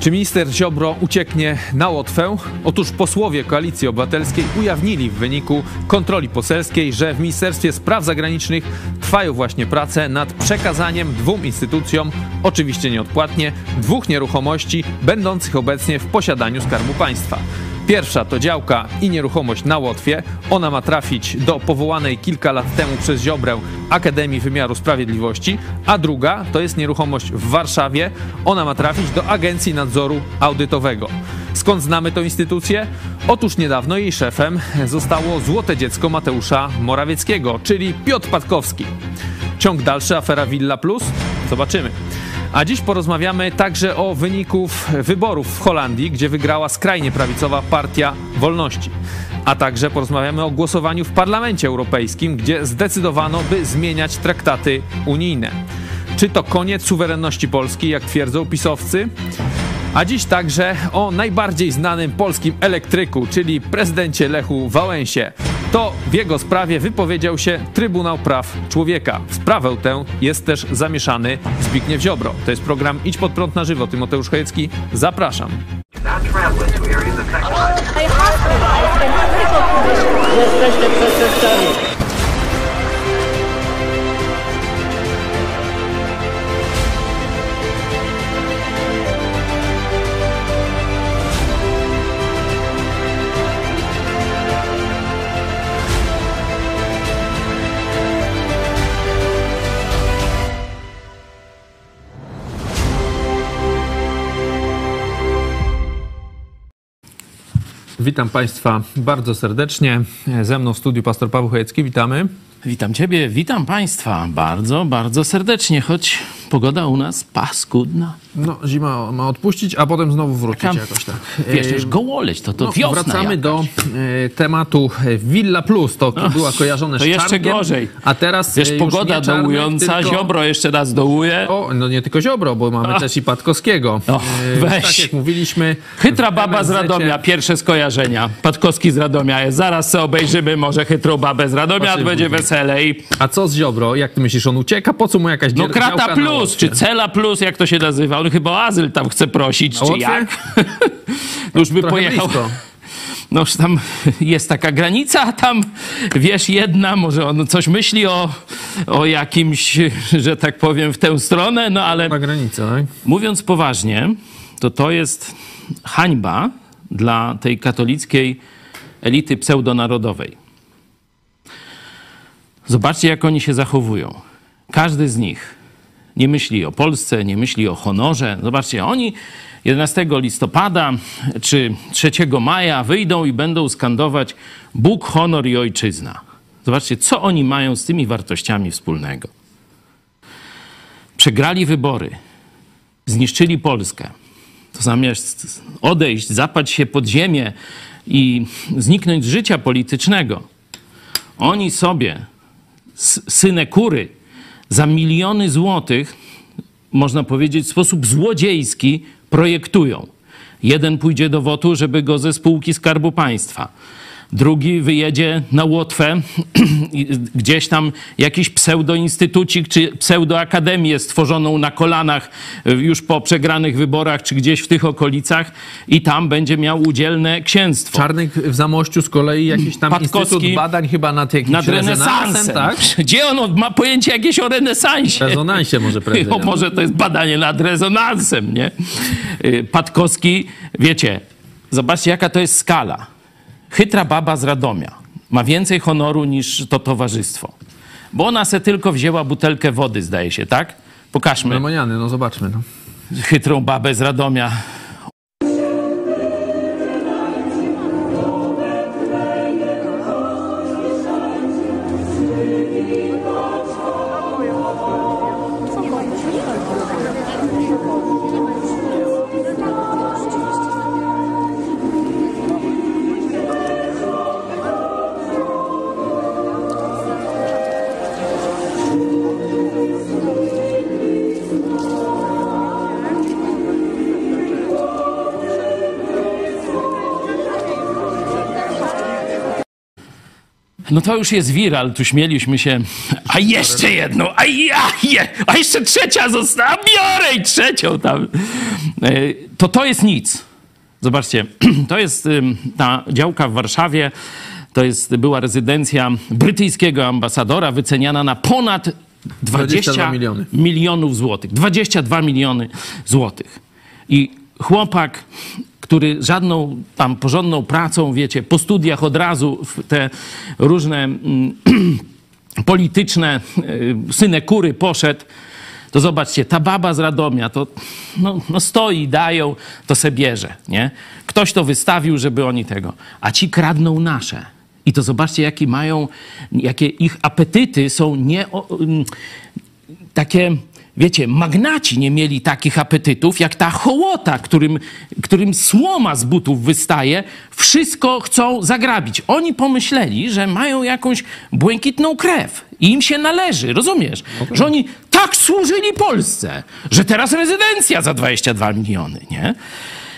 Czy minister Ziobro ucieknie na Łotwę? Otóż posłowie Koalicji Obywatelskiej ujawnili w wyniku kontroli poselskiej, że w Ministerstwie Spraw Zagranicznych trwają właśnie prace nad przekazaniem dwóm instytucjom, oczywiście nieodpłatnie, dwóch nieruchomości będących obecnie w posiadaniu Skarbu Państwa. Pierwsza to działka i nieruchomość na Łotwie. Ona ma trafić do powołanej kilka lat temu przez Ziobrę Akademii Wymiaru Sprawiedliwości, a druga to jest nieruchomość w Warszawie. Ona ma trafić do Agencji Nadzoru Audytowego. Skąd znamy tę instytucję? Otóż niedawno jej szefem zostało złote dziecko Mateusza Morawieckiego, czyli Piotr Patkowski. Ciąg dalszy afera Villa Plus? Zobaczymy. A dziś porozmawiamy także o wyników wyborów w Holandii, gdzie wygrała skrajnie prawicowa Partia Wolności. A także porozmawiamy o głosowaniu w Parlamencie Europejskim, gdzie zdecydowano, by zmieniać traktaty unijne. Czy to koniec suwerenności Polski, jak twierdzą pisowcy? A dziś także o najbardziej znanym polskim elektryku, czyli prezydencie Lechu Wałęsie. To w jego sprawie wypowiedział się Trybunał Praw Człowieka. W sprawę tę jest też zamieszany Zbigniew Ziobro. To jest program Idź pod prąd na żywo. Tymoteusz Chojecki, zapraszam. Jesteście przestępcami. Witam Państwa bardzo serdecznie. Ze mną w studiu pastor Paweł Chojecki. Witamy. Witam Ciebie, witam Państwa bardzo, bardzo serdecznie, choć pogoda u nas paskudna. No, zima ma odpuścić, a potem znowu wrócić Taka, jakoś tak. Wiesz, już gołoleć, to, to No, wiosna wracamy jakaś. do e, tematu e, Villa Plus. To była kojarzone to z jeszcze Czarnkiem, gorzej. A teraz Wiesz, e, już pogoda Czarnek, dołująca, tylko... Ziobro jeszcze raz dołuje. O, no nie tylko Ziobro, bo mamy Ach. też i Patkowskiego. O, E, weź. Tak jak mówiliśmy. Chytra baba z Radomia, pierwsze skojarzenia. Patkowski z Radomia jest. Zaraz se obejrzymy może chytrą babę z Radomia, będzie weselej. A co z Ziobro? Jak ty myślisz, on ucieka? Po co mu jakaś No Krata na Plus, czy Cela Plus, jak to się nazywa? On chyba o azyl tam chce prosić, czy jak? No już by Trochę pojechał. blisko. No już tam jest taka granica, tam wiesz jedna, może on coś myśli o, o jakimś, że tak powiem, w tę stronę, no ale Na granicy, tak? mówiąc poważnie, to to jest hańba dla tej katolickiej elity pseudonarodowej. Zobaczcie, jak oni się zachowują. Każdy z nich nie myśli o Polsce, nie myśli o honorze. Zobaczcie, oni 11 listopada czy 3 maja wyjdą i będą skandować Bóg, honor i ojczyzna. Zobaczcie, co oni mają z tymi wartościami wspólnego. Przegrali wybory, zniszczyli Polskę. To zamiast odejść, zapaść się pod ziemię i zniknąć z życia politycznego, oni sobie synekury za miliony złotych, można powiedzieć, w sposób złodziejski projektują. Jeden pójdzie do WOTU, żeby go ze spółki Skarbu Państwa. Drugi wyjedzie na Łotwę, gdzieś tam jakiś pseudoinstytucik czy pseudoakademię stworzoną na kolanach y, już po przegranych wyborach, czy gdzieś w tych okolicach i tam będzie miał udzielne księstwo. Czarnek w Zamościu z kolei jakiś tam Patkowski instytut badań chyba nad jakimś Nad renesansem. tak? Gdzie on ma pojęcie jakieś o renesansie? Rezonansie może O, prezydent. może to jest badanie nad rezonansem, nie? Y, Patkowski, wiecie, zobaczcie jaka to jest skala. Chytra baba z Radomia ma więcej honoru niż to towarzystwo. Bo ona se tylko wzięła butelkę wody, zdaje się, tak? Pokażmy Lemoniany, no zobaczmy. No. chytrą babę z Radomia. No to już jest viral, tu śmieliśmy się. A jeszcze jedną, a, ja, je, a jeszcze trzecia została, biorę i trzecią tam. E, to to jest nic. Zobaczcie, to jest ta działka w Warszawie, to jest, była rezydencja brytyjskiego ambasadora, wyceniana na ponad 20 22 miliony. milionów złotych. 22 miliony złotych. I chłopak, który żadną tam porządną pracą, wiecie, po studiach od razu w te różne mm, polityczne y, synekury poszedł, to zobaczcie, ta baba z Radomia, to no, no stoi, dają, to se bierze, nie? Ktoś to wystawił, żeby oni tego. A ci kradną nasze. I to zobaczcie, jakie mają, jakie ich apetyty są nie... ym, takie, wiecie, magnaci nie mieli takich apetytów, jak ta hołota, którym, którym słoma z butów wystaje, wszystko chcą zagrabić. Oni pomyśleli, że mają jakąś błękitną krew i im się należy, rozumiesz? Że oni tak służyli Polsce, że teraz rezydencja za 22 miliony, nie?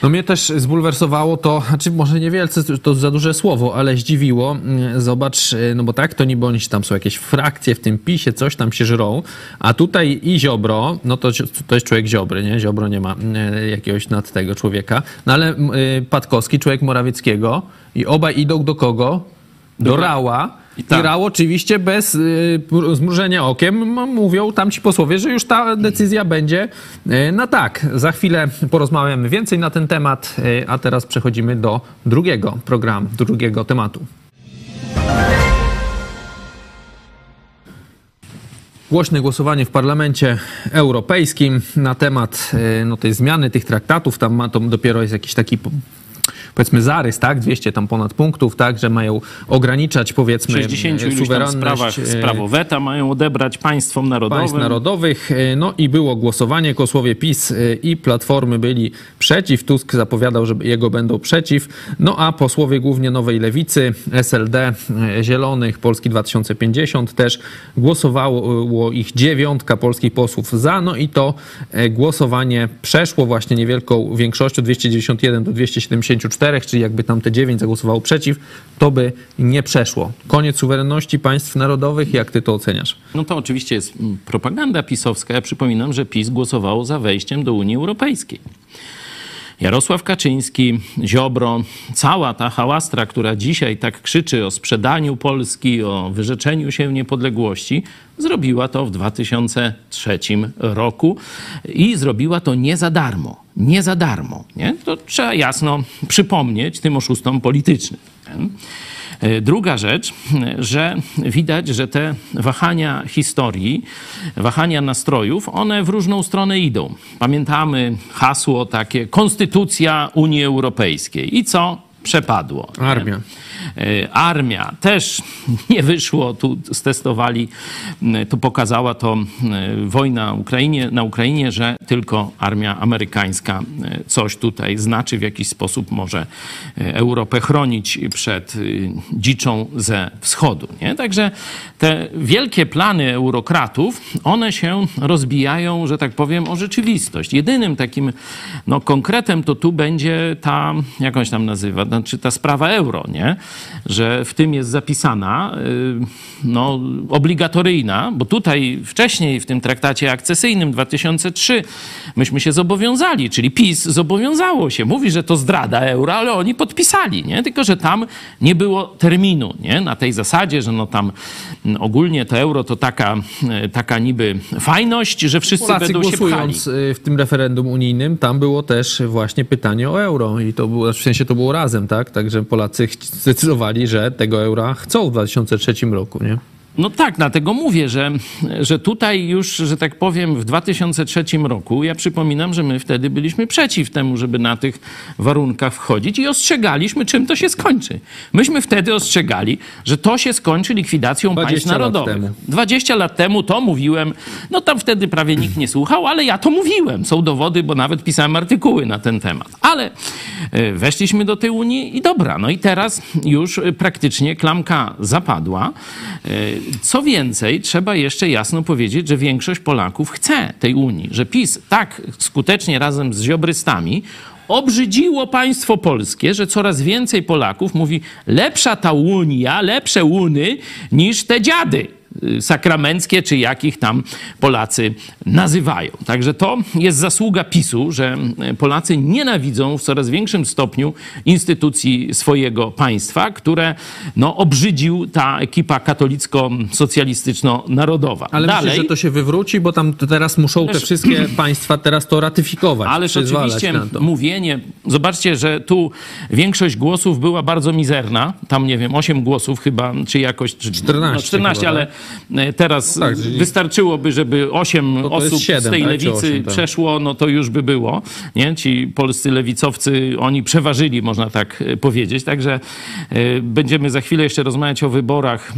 No mnie też zbulwersowało to, znaczy może niewielce, to za duże słowo, ale zdziwiło. Mm, Zobacz, y, no bo tak, to niby oni tam są jakieś frakcje w tym PiSie, coś tam się żrą, a tutaj i Ziobro, no to, to jest człowiek Ziobry, nie? Ziobro nie ma y, jakiegoś nad tego człowieka, no ale y, Patkowski, człowiek Morawieckiego i obaj idą do kogo? Do Rała. I tak. Rał oczywiście bez y, zmrużenia okiem mówią tam ci posłowie, że już ta decyzja będzie y, na tak. Za chwilę porozmawiamy więcej na ten temat, y, a teraz przechodzimy do drugiego programu, drugiego tematu. Głośne głosowanie w Parlamencie Europejskim na temat y, no, tej zmiany tych traktatów. Tam ma to dopiero jest jakiś taki powiedzmy zarys, tak? 200 tam ponad punktów, tak? Że mają ograniczać W powiedzmy 60 y, iluś tam suwerenność sprawach y, z prawo weta mają odebrać państwom narodowym. państw narodowych. E, No i było głosowanie. Posłowie PiS e, i Platformy byli przeciw. Tusk zapowiadał, że jego będą przeciw. No a posłowie głównie Nowej Lewicy, SLD, e, Zielonych, Polski 2050 też głosowało ich dziewiątka polskich posłów za. No i to e, głosowanie przeszło właśnie niewielką większością 291 do 274, czyli jakby tam te 9 zagłosowało przeciw, to by nie przeszło. Koniec suwerenności państw narodowych. Jak ty to oceniasz? No to oczywiście jest mm, propaganda pisowska. Ja przypominam, że PiS głosowało za wejściem do Unii Europejskiej. Jarosław Kaczyński, Ziobro, cała ta hałastra, która dzisiaj tak krzyczy o sprzedaniu Polski, o wyrzeczeniu się niepodległości, zrobiła to w 2003 roku i zrobiła to nie za darmo. Nie za darmo. Nie? To trzeba jasno przypomnieć tym oszustom politycznym. nie? E, Druga rzecz, że widać, że te wahania historii, wahania nastrojów, one w różną stronę idą. Pamiętamy hasło takie Konstytucja Unii Europejskiej. I co? Przepadło. nie? Armia. E, Armia też nie wyszło, tu stestowali, m, tu pokazała to m, wojna Ukrainie, na Ukrainie, że tylko armia amerykańska e, coś tutaj znaczy, w jakiś sposób może e, Europę chronić przed dziczą ze wschodu. Nie? Także te wielkie plany eurokratów, one się rozbijają, że tak powiem, o rzeczywistość. Jedynym takim no, konkretem to tu będzie ta, jak on się tam nazywa, znaczy ta sprawa euro, nie? Że w tym jest zapisana, y, no, obligatoryjna, bo tutaj wcześniej w tym traktacie akcesyjnym 2003 myśmy się zobowiązali, czyli PiS zobowiązało się, mówi, że to zdrada euro, ale oni podpisali, nie? tylko że tam nie było terminu, nie? na tej zasadzie, że no tam mm, ogólnie to euro to taka, y, taka niby fajność, że wszyscy Polacy będą się pchali. głosując y, w tym referendum unijnym, tam było też właśnie pytanie o euro i to było, w sensie to było razem, tak? Także Polacy ch- zdecydowali, że tego eura chcą w 2003 roku, nie? No tak, dlatego mówię, że, że tutaj już, że tak powiem, w 2003 roku, ja przypominam, że my wtedy byliśmy przeciw temu, żeby na tych warunkach wchodzić i ostrzegaliśmy, czym to się skończy. Myśmy wtedy ostrzegali, że to się skończy likwidacją 20 państw lat narodowych. temu. 20 lat temu to mówiłem, no tam wtedy prawie nikt nie słuchał, ale ja to mówiłem. Są dowody, bo nawet pisałem artykuły na ten temat. Ale e, weszliśmy do tej Unii i dobra, no i teraz już e, praktycznie klamka zapadła. Co więcej, trzeba jeszcze jasno powiedzieć, że większość Polaków chce tej Unii, że PiS tak skutecznie razem z ziobrystami obrzydziło państwo polskie, że coraz więcej Polaków mówi lepsza ta Unia, lepsze Uny niż te dziady sakramenckie, czy jakich tam Polacy nazywają. Także to jest zasługa PiSu, że Polacy nienawidzą w coraz większym stopniu instytucji swojego państwa, które no, obrzydził ta ekipa katolicko-socjalistyczno-narodowa. Ale Dalej, myślę, że to się wywróci, bo tam teraz muszą te wszystkie państwa teraz to ratyfikować. Ależ przyzwalać oczywiście mówienie, zobaczcie, że tu większość głosów była bardzo mizerna, tam nie wiem, 8 głosów chyba, czy jakoś... Czy, 14 no 14, chyba, ale e, teraz No tak, czyli- wystarczyłoby, żeby 8 to jest osób z siedem, tej tak, lewicy osiem, tak. przeszło, no to już by było, nie? Ci polscy lewicowcy, oni przeważyli, można tak e, powiedzieć, także e, będziemy za chwilę jeszcze rozmawiać o wyborach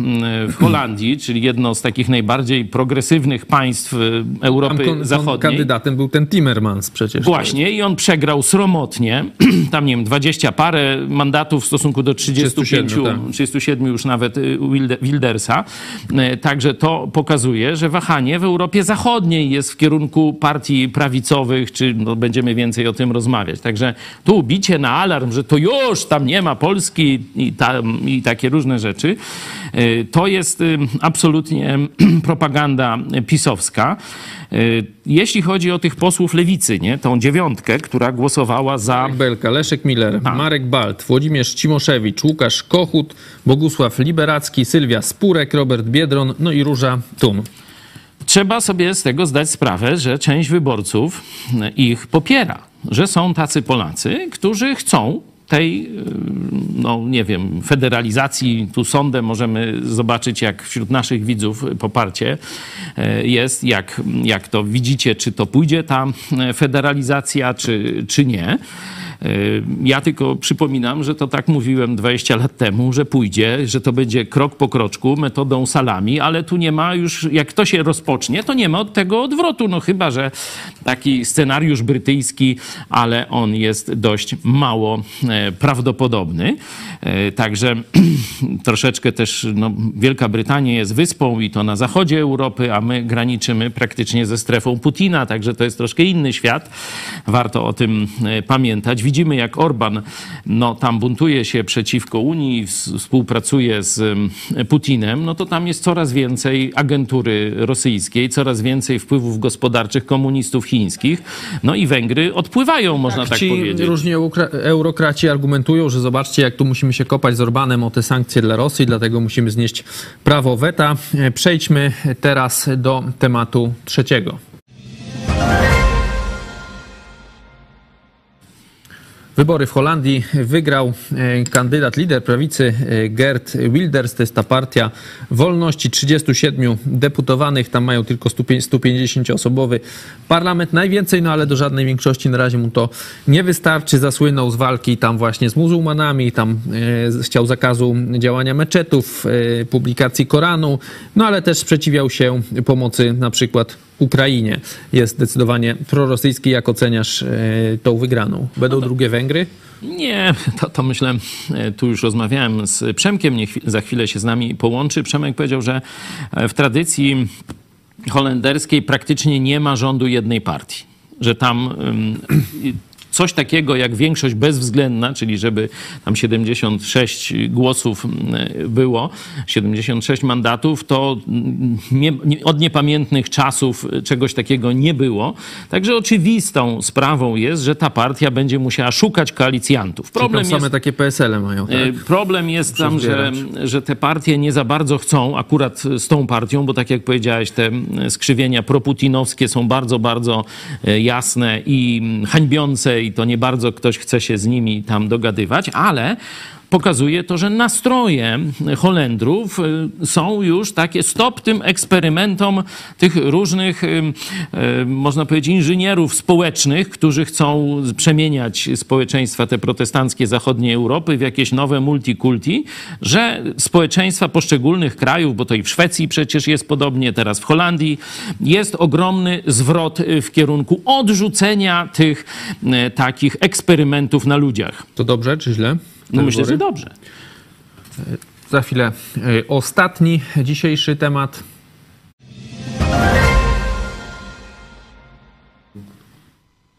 w Holandii, czyli jedno z takich najbardziej progresywnych państw e, Europy kon- Zachodniej. kandydatem był ten Timmermans przecież. Właśnie, i on przegrał sromotnie. Tam, nie wiem, 20 parę mandatów w stosunku do 35, 37, tak. 37 już nawet y, Wilde- Wildersa. Także to pokazuje, że wahanie w Europie Zachodniej jest w kierunku partii prawicowych, czy no, będziemy więcej o tym rozmawiać. Także tu bicie na alarm, że to już tam nie ma Polski i, tam, i takie różne rzeczy, e, to jest y, absolutnie propaganda pisowska. Y, Jeśli chodzi o tych posłów lewicy, nie, tą dziewiątkę, która głosowała za. Marek Belka, Leszek Miller, Marek Balt, Włodzimierz Cimoszewicz, Łukasz Kochut, Bogusław Liberacki, Sylwia Spurek, Robert Biedron, no i Róża Tum. Trzeba sobie z tego zdać sprawę, że część wyborców ich popiera, że są tacy Polacy, którzy chcą tej, y, no nie wiem, federalizacji, tu sądem możemy zobaczyć, jak wśród naszych widzów poparcie y, jest, jak, jak to widzicie, czy to pójdzie ta y, federalizacja, czy, czy nie. Y, Ja tylko przypominam, że to tak mówiłem 20 lat temu, że pójdzie, że to będzie krok po kroczku, metodą salami, ale tu nie ma już, jak to się rozpocznie, to nie ma od tego odwrotu. No chyba, że taki scenariusz brytyjski, ale on jest dość mało e, prawdopodobny. E, Także troszeczkę też no, Wielka Brytania jest wyspą i to na zachodzie Europy, a my graniczymy praktycznie ze strefą Putina, także to jest troszkę inny świat. Warto o tym e, pamiętać. Widzimy, jak Orban no, tam buntuje się przeciwko Unii, ws- współpracuje z em, Putinem, no to tam jest coraz więcej agentury rosyjskiej, coraz więcej wpływów gospodarczych komunistów chińskich. No i Węgry odpływają, można tak Ci powiedzieć. różni eurokraci argumentują, że zobaczcie, jak tu musimy się kopać z Orbanem o te sankcje dla Rosji, dlatego musimy znieść prawo weta. E, Przejdźmy teraz do tematu trzeciego. Wybory w Holandii wygrał e, kandydat, lider prawicy e, Gerd Wilders. To jest ta partia wolności 37 deputowanych. Tam mają tylko 150-osobowy parlament. Najwięcej, no ale do żadnej większości na razie mu to nie wystarczy. Zasłynął z walki tam właśnie z muzułmanami, tam e, chciał zakazu działania meczetów, publikacji Koranu, no ale też sprzeciwiał się pomocy na przykład Ukrainie. Jest zdecydowanie prorosyjski. Jak oceniasz e, tą wygraną? Będą drugie Węgry? Nie, to, to myślę, e, tu już rozmawiałem z Przemkiem, niech za chwilę się z nami połączy. Przemek powiedział, że e, w tradycji holenderskiej praktycznie nie ma rządu jednej partii. Że tam coś takiego jak większość bezwzględna, czyli żeby tam 76 głosów mm, było, 76 mandatów, to mm, nie, od niepamiętnych czasów czegoś takiego nie było. Także oczywistą sprawą jest, że ta partia będzie musiała szukać koalicjantów. Problem same jest, takie PSL-e mają, tak? E, Problem jest tam, że, zbierać. że te partie nie za bardzo chcą akurat z tą partią, bo tak jak powiedziałeś, te skrzywienia proputinowskie są bardzo, bardzo e, jasne i hańbiące i to nie bardzo ktoś chce się z nimi tam dogadywać, ale pokazuje to, że nastroje Holendrów y, są już takie stop tym eksperymentom tych różnych, y, y, można powiedzieć, inżynierów społecznych, którzy chcą przemieniać społeczeństwa te protestanckie zachodniej Europy w jakieś nowe multikulti, że społeczeństwa poszczególnych krajów, bo to i w Szwecji przecież jest podobnie, teraz w Holandii, jest ogromny zwrot w kierunku odrzucenia tych takich eksperymentów na ludziach. To dobrze czy źle? No myślę, że dobrze. Za chwilę e, ostatni dzisiejszy temat.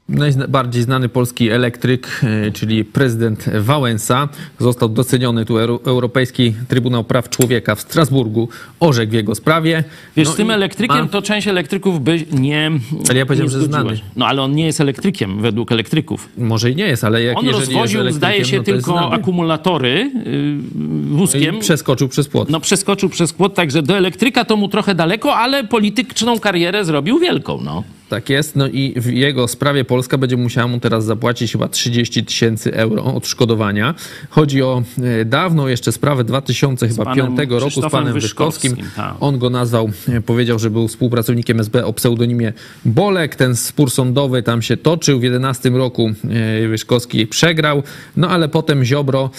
Najbardziej znany polski elektryk, e, czyli prezydent Wałęsa, został doceniony tu Europejski Trybunał Praw Człowieka w Strasburgu, orzekł w jego sprawie. Wiesz, no z tym elektrykiem ma... to część elektryków by nie Ale ja powiedziałem, że znany. No ale on nie jest elektrykiem według elektryków. Może i nie jest, ale jak On rozwoził, zdaje się, no tylko akumulatory yy, wózkiem. No przeskoczył przez płot. No przeskoczył przez płot, także do elektryka to mu trochę daleko, ale polityczną karierę zrobił wielką, no. Tak jest, no i w jego sprawie Polska będzie musiała mu teraz zapłacić chyba 30 tysięcy euro odszkodowania. Chodzi o e, dawną jeszcze sprawę 2005 roku z panem Wyszkowskim. Tak. On go nazwał, e, powiedział, że był współpracownikiem SB o pseudonimie Bolek. Ten spór sądowy tam się toczył. W 11 roku e, Wyszkowski przegrał, no ale potem Ziobro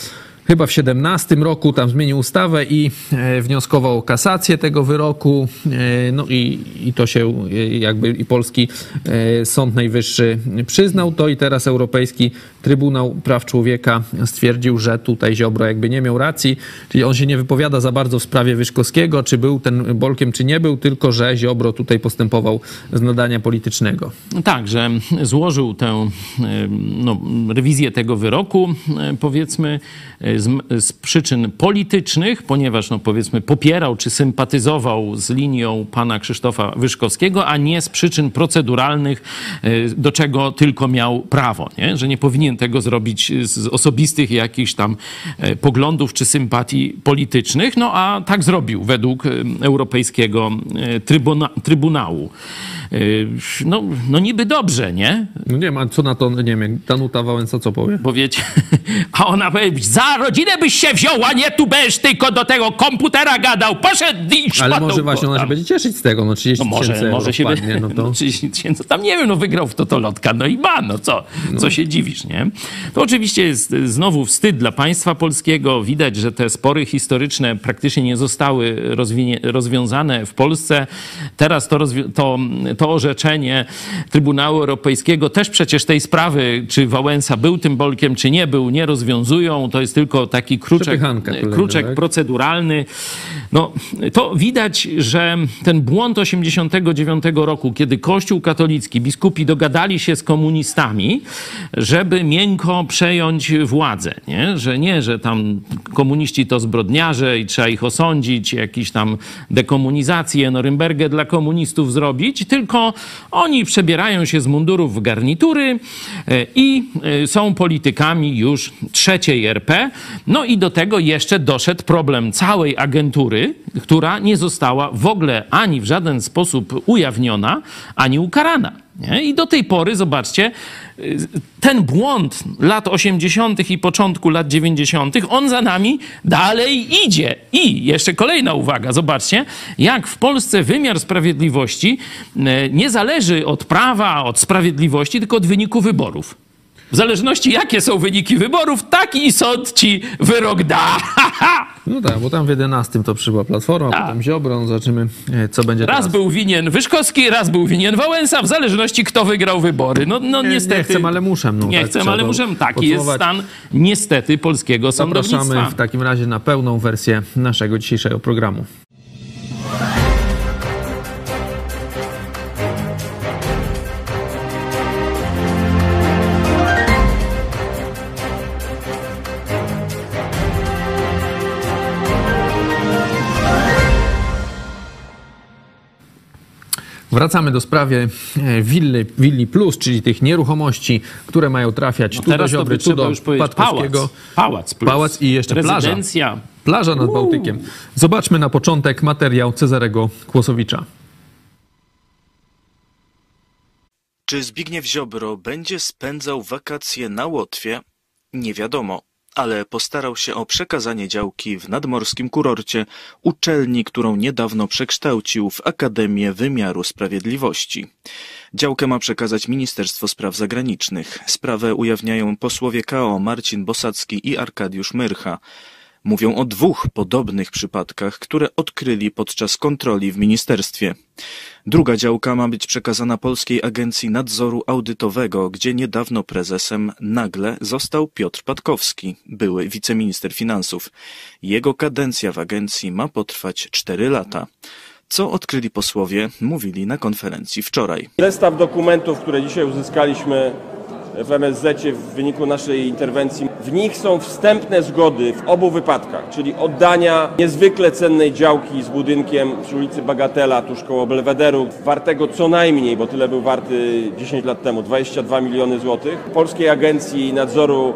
chyba w 17 roku tam zmienił ustawę i e, wnioskował o kasację tego wyroku. E, no i, i to się e, jakby i polski Sąd Najwyższy przyznał to i teraz Europejski Trybunał Praw Człowieka stwierdził, że tutaj Ziobro jakby nie miał racji, czyli on się nie wypowiada za bardzo w sprawie Wyszkowskiego, czy był ten Bolkiem, czy nie był, tylko że Ziobro tutaj postępował z nadania politycznego. Tak, że złożył tę no, rewizję tego wyroku, powiedzmy, z, z, przyczyn politycznych, ponieważ no powiedzmy popierał czy sympatyzował z linią pana Krzysztofa Wyszkowskiego, a nie z przyczyn proceduralnych, e, do czego tylko miał prawo, nie? że nie powinien tego zrobić z osobistych jakichś tam e, poglądów czy sympatii politycznych, no a tak zrobił według e, Europejskiego Trybuna Trybunału. No, no niby dobrze, nie? No nie ma, co na to, nie wiem, Danuta Wałęsa co powie? Bo wiecie, a ona powie, za rodzinę byś się wziął, a nie tu będziesz tylko do tego komputera gadał, poszedł i Ale może właśnie ona się będzie cieszyć z tego, no 30 no może, może się wpadnie, no to... No 30 tysięcy, tam nie wiem, no wygrał w totolotka, no i ma, no co, no. co się dziwisz, nie? To oczywiście jest znowu wstyd dla państwa polskiego, widać, że te spory historyczne praktycznie nie zostały rozwiązane w Polsce. Teraz to, to, to orzeczenie Trybunału Europejskiego też przecież tej sprawy, czy Wałęsa był tym bolkiem, czy nie był, nie rozwiązują. To jest tylko taki kruczek, kruczek tak? proceduralny. No, to widać, że ten błąd 89 roku, kiedy Kościół katolicki, biskupi dogadali się z komunistami, żeby miękko przejąć władzę, nie? że nie, że tam komuniści to zbrodniarze i trzeba ich osądzić, jakiś tam dekomunizację, Norymbergę dla komunistów zrobić, tylko oni przebierają się z mundurów w garnitury e, i e, są politykami już trzeciej RP. No i do tego jeszcze doszedł problem całej agentury, która nie została w ogóle ani w żaden sposób ujawniona, ani ukarana. Nie? I do tej pory, zobaczcie, ten błąd lat 80. i początku lat 90., on za nami dalej idzie. I jeszcze kolejna uwaga, zobaczcie, jak w Polsce wymiar sprawiedliwości e, nie zależy od prawa, od sprawiedliwości, tylko od wyniku wyborów. W zależności jakie są wyniki wyborów, taki sąd ci wyrok da. no tak, bo tam w 11 to przybyła Platforma, tak. potem Ziobro, no zobaczymy e, co będzie Raz teraz. był winien Wyszkowski, raz był winien Wałęsa, w zależności kto wygrał wybory. No, no nie, niestety. Nie chcę, ale muszę. No, nie tak, chcę, ale muszę. Taki jest stan niestety polskiego sądownictwa. Zapraszamy w takim razie na pełną wersję naszego dzisiejszego programu. Wracamy do sprawy e, willi, willi plus, czyli tych nieruchomości, które mają trafiać no tu do Ziobry, tu do Patkowskiego. Pałac, pałac, plus. pałac i jeszcze Rezydencja. plaża. Plaża nad Bałtykiem. Zobaczmy na początek materiał Cezarego Kłosowicza. Czy Zbigniew Ziobro będzie spędzał wakacje na Łotwie? Nie wiadomo ale postarał się o przekazanie działki w nadmorskim kurorcie uczelni, którą niedawno przekształcił w Akademię Wymiaru Sprawiedliwości. Działkę ma przekazać Ministerstwo Spraw Zagranicznych. Sprawę ujawniają posłowie KO Marcin Bosacki i Arkadiusz Myrcha. Mówią o dwóch podobnych przypadkach, które odkryli podczas kontroli w ministerstwie. Druga działka ma być przekazana Polskiej Agencji Nadzoru Audytowego, gdzie niedawno prezesem nagle został Piotr Patkowski, były wiceminister finansów. Jego kadencja w agencji ma potrwać cztery lata. Co odkryli posłowie, mówili na konferencji wczoraj. Zestaw dokumentów, które dzisiaj uzyskaliśmy w MSZ w wyniku naszej interwencji. W nich są wstępne zgody w obu wypadkach, czyli oddania niezwykle cennej działki z budynkiem przy ulicy Bagatela, tuż koło Belwederu, wartego co najmniej, bo tyle był warty 10 lat temu, 22 miliony złotych, Polskiej Agencji Nadzoru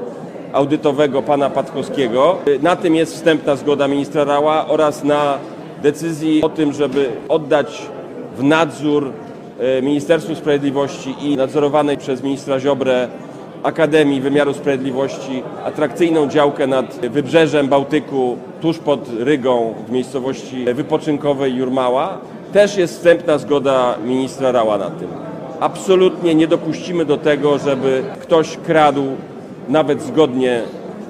Audytowego pana Patkowskiego. Na tym jest wstępna zgoda ministra Rała oraz na decyzji o tym, żeby oddać w nadzór Ministerstwu Sprawiedliwości i nadzorowanej przez ministra Ziobrę Akademii Wymiaru Sprawiedliwości atrakcyjną działkę nad wybrzeżem Bałtyku, tuż pod Rygą, w miejscowości wypoczynkowej Jurmała. Też jest wstępna zgoda ministra Rała na tym. Absolutnie nie dopuścimy do tego, żeby ktoś kradł nawet zgodnie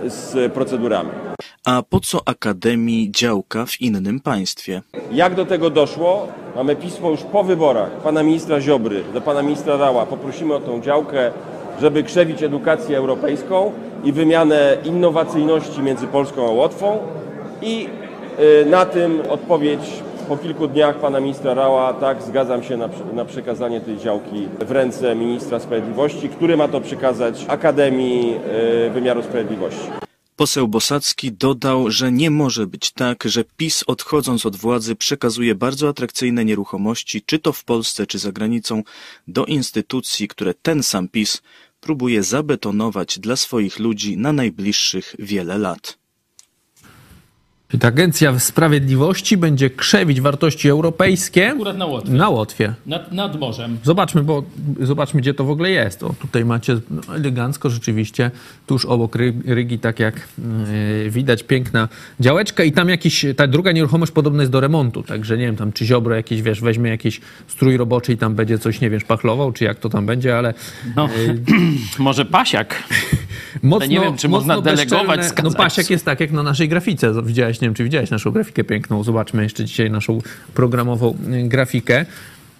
z procedurami. A po co Akademii działka w innym państwie? Jak do tego doszło? Mamy pismo już po wyborach pana ministra Ziobry do pana ministra Rała. Poprosimy o tą działkę, żeby krzewić edukację europejską i wymianę innowacyjności między Polską a Łotwą. I y, na tym odpowiedź po kilku dniach pana ministra Rała, tak, zgadzam się na, na przekazanie tej działki w ręce ministra sprawiedliwości, który ma to przekazać Akademii y, Wymiaru Sprawiedliwości. Poseł Bosacki dodał, że nie może być tak, że PiS odchodząc od władzy przekazuje bardzo atrakcyjne nieruchomości, czy to w Polsce, czy za granicą, do instytucji, które ten sam PiS próbuje zabetonować dla swoich ludzi na najbliższych wiele lat. Czy ta Agencja Sprawiedliwości będzie krzewić wartości europejskie Akurat na Łotwie. na Łotwie? Nad, nad morzem. Zobaczmy, bo zobaczmy, gdzie to w ogóle jest. O, tutaj macie no, elegancko rzeczywiście, tuż obok Ry- Rygi, tak jak yy, widać, piękna działeczka i tam jakiś, ta druga nieruchomość podobno jest do remontu, także nie wiem, tam czy Ziobro jakiś, wiesz, weźmie jakiś strój roboczy i tam będzie coś, nie wiem, szpachlował, czy jak to tam będzie, ale No, może pasiak. mocno, nie wiem, czy można delegować, bezczelne-. No pasiak jest tak jak na naszej grafice. Widziałeś, nie wiem, czy widziałeś naszą grafikę piękną. Zobaczmy jeszcze dzisiaj naszą programową y, grafikę.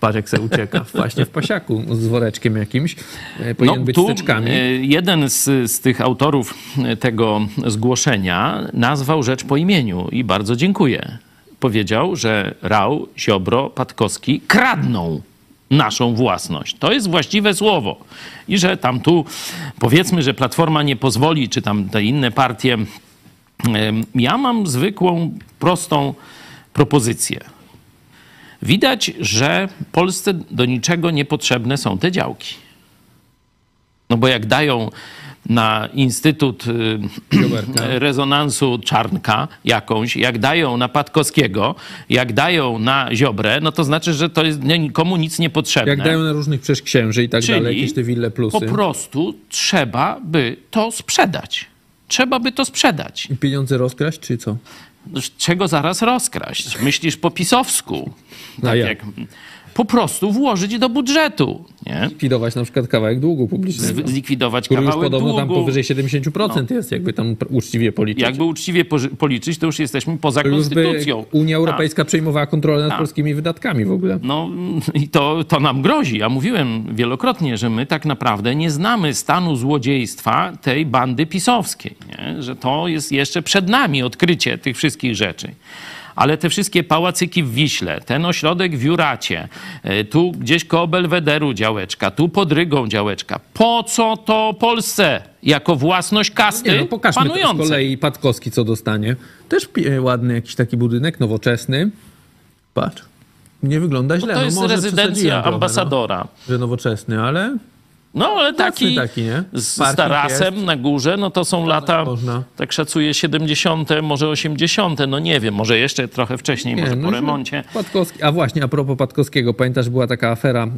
Patrz, jak se ucieka. Właśnie w pasiaku z woreczkiem jakimś. E, Powinien być z teczkami. e, jeden z, z tych autorów e, tego zgłoszenia nazwał rzecz po imieniu i bardzo dziękuję. Powiedział, że Rał, Ziobro, Patkowski kradną naszą własność. To jest właściwe słowo. I że tam tu powiedzmy, że Platforma nie pozwoli, czy tam te inne partie. Ja mam zwykłą, prostą propozycję. Widać, że Polsce do niczego niepotrzebne są te działki. No bo jak dają na Instytut y. Rezonansu Czarnka jakąś, jak dają na Patkowskiego, jak dają na Ziobrę, no to znaczy, że to jest nikomu nic niepotrzebne. Jak dają na różnych przecież księży i tak Czyli dalej, jakieś te wille plusy. po prostu trzeba by to sprzedać. Trzeba by to sprzedać. I pieniądze rozkraść, czy co? Czego zaraz rozkraść? Myślisz po pisowsku. Tak jak? jak po prostu włożyć do budżetu, nie? Likwidować na przykład kawałek długu publicznego. Zlikwidować który już kawałek podobno długu. No. tam powyżej 70% jest, jakby tam uczciwie policzyć. Jakby uczciwie policzyć, to już jesteśmy poza To już konstytucją. Unia Tak. Europejska przejmowała kontrolę nad Tak. polskimi wydatkami w ogóle. No i to, to nam grozi. Ja mówiłem wielokrotnie, że my tak naprawdę nie znamy stanu złodziejstwa tej bandy pisowskiej. Nie? Że to jest jeszcze przed nami odkrycie tych wszystkich rzeczy. Ale te wszystkie pałacyki w Wiśle, ten ośrodek w Juracie, e, tu gdzieś koło Belwederu działeczka, tu pod Rygą działeczka. Po co to Polsce? Jako własność kasty Nie, no pokażmy to z panującej. kolei Patkowski, co dostanie. Też e, ładny jakiś taki budynek, nowoczesny. Patrz. Nie wygląda źle. To no jest może rezydencja trochę, ambasadora. No, że nowoczesny, ale No, ale taki, taki, nie? z, tarasem jest. na górze, no to są lata, można. tak szacuję, 70., może 80., no nie wiem, może jeszcze trochę wcześniej, może po no, remoncie. Patkowski, a właśnie, a propos Patkowskiego, pamiętasz, była taka afera,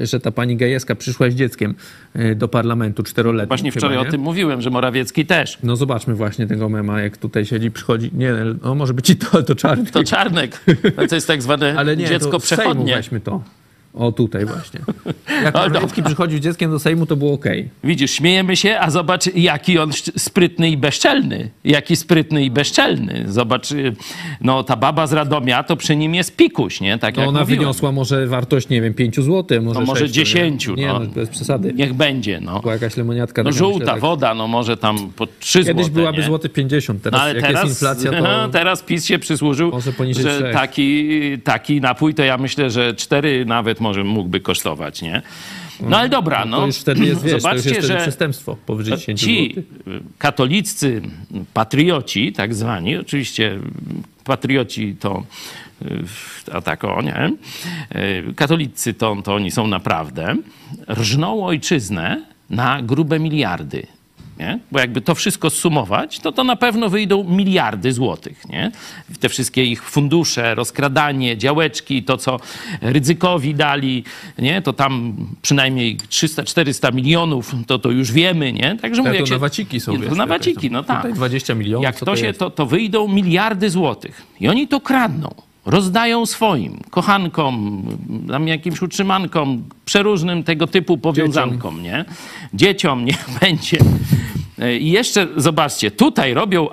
e, że ta pani Gajewska przyszła z dzieckiem e, do parlamentu czteroletnim. Właśnie chyba, wczoraj nie? o tym mówiłem, że Morawiecki też. No zobaczmy właśnie tego mema, jak tutaj siedzi, przychodzi. Nie, no może być i to, to czarny. To Czarnek, to jest tak zwane Ale nie, dziecko z Sejmu przechodnie. weźmy to. O, tutaj właśnie. Jak Morawiecki przychodził z dzieckiem do Sejmu, to było okej. Widzisz, śmiejemy się, a zobacz, jaki on sprytny i bezczelny. Jaki sprytny i bezczelny. Zobacz, y, no ta baba z Radomia, to przy nim jest pikuś, nie? Tak No jak ona mówiłem. wyniosła może wartość, nie wiem, 5 zł, może No może 6, nie? 10, Nie, no. no, bez przesady. Niech będzie, no. Była jakaś lemoniatka. No żółta myślę, tak. woda, no może tam po 3 Kiedyś złote, byłaby nie? złoty 50, teraz No ale jak teraz, jest inflacja, to... teraz PiS się przysłużył, że taki, taki napój to ja myślę, że 4 nawet może mógłby kosztować, nie? No ale dobra, no. To już wtedy jest, wiesz, Zobaczcie, jest że przestępstwo powyżej 10 ci katoliccy patrioci, tak zwani, oczywiście patrioci to y, a tak o nie, y, katolicy to, to oni są naprawdę, rżną ojczyznę na grube miliardy. Nie? Bo jakby to wszystko sumować, to to na pewno wyjdą miliardy złotych. Nie? Te wszystkie ich fundusze, rozkradanie, działeczki, to co ryzykowi dali, nie? to tam przynajmniej 300-400 milionów, to to już wiemy. Nie? Także mówię, to się- na waciki są. Nie, to na jakaś waciki, tam- no tak. Tutaj 20 milionów, Jak co to się, to, to wyjdą miliardy złotych. I oni to kradną. Rozdają swoim kochankom, tam jakimś utrzymankom, przeróżnym tego typu powiązankom, nie? Dzieciom niech będzie. I jeszcze zobaczcie, tutaj robią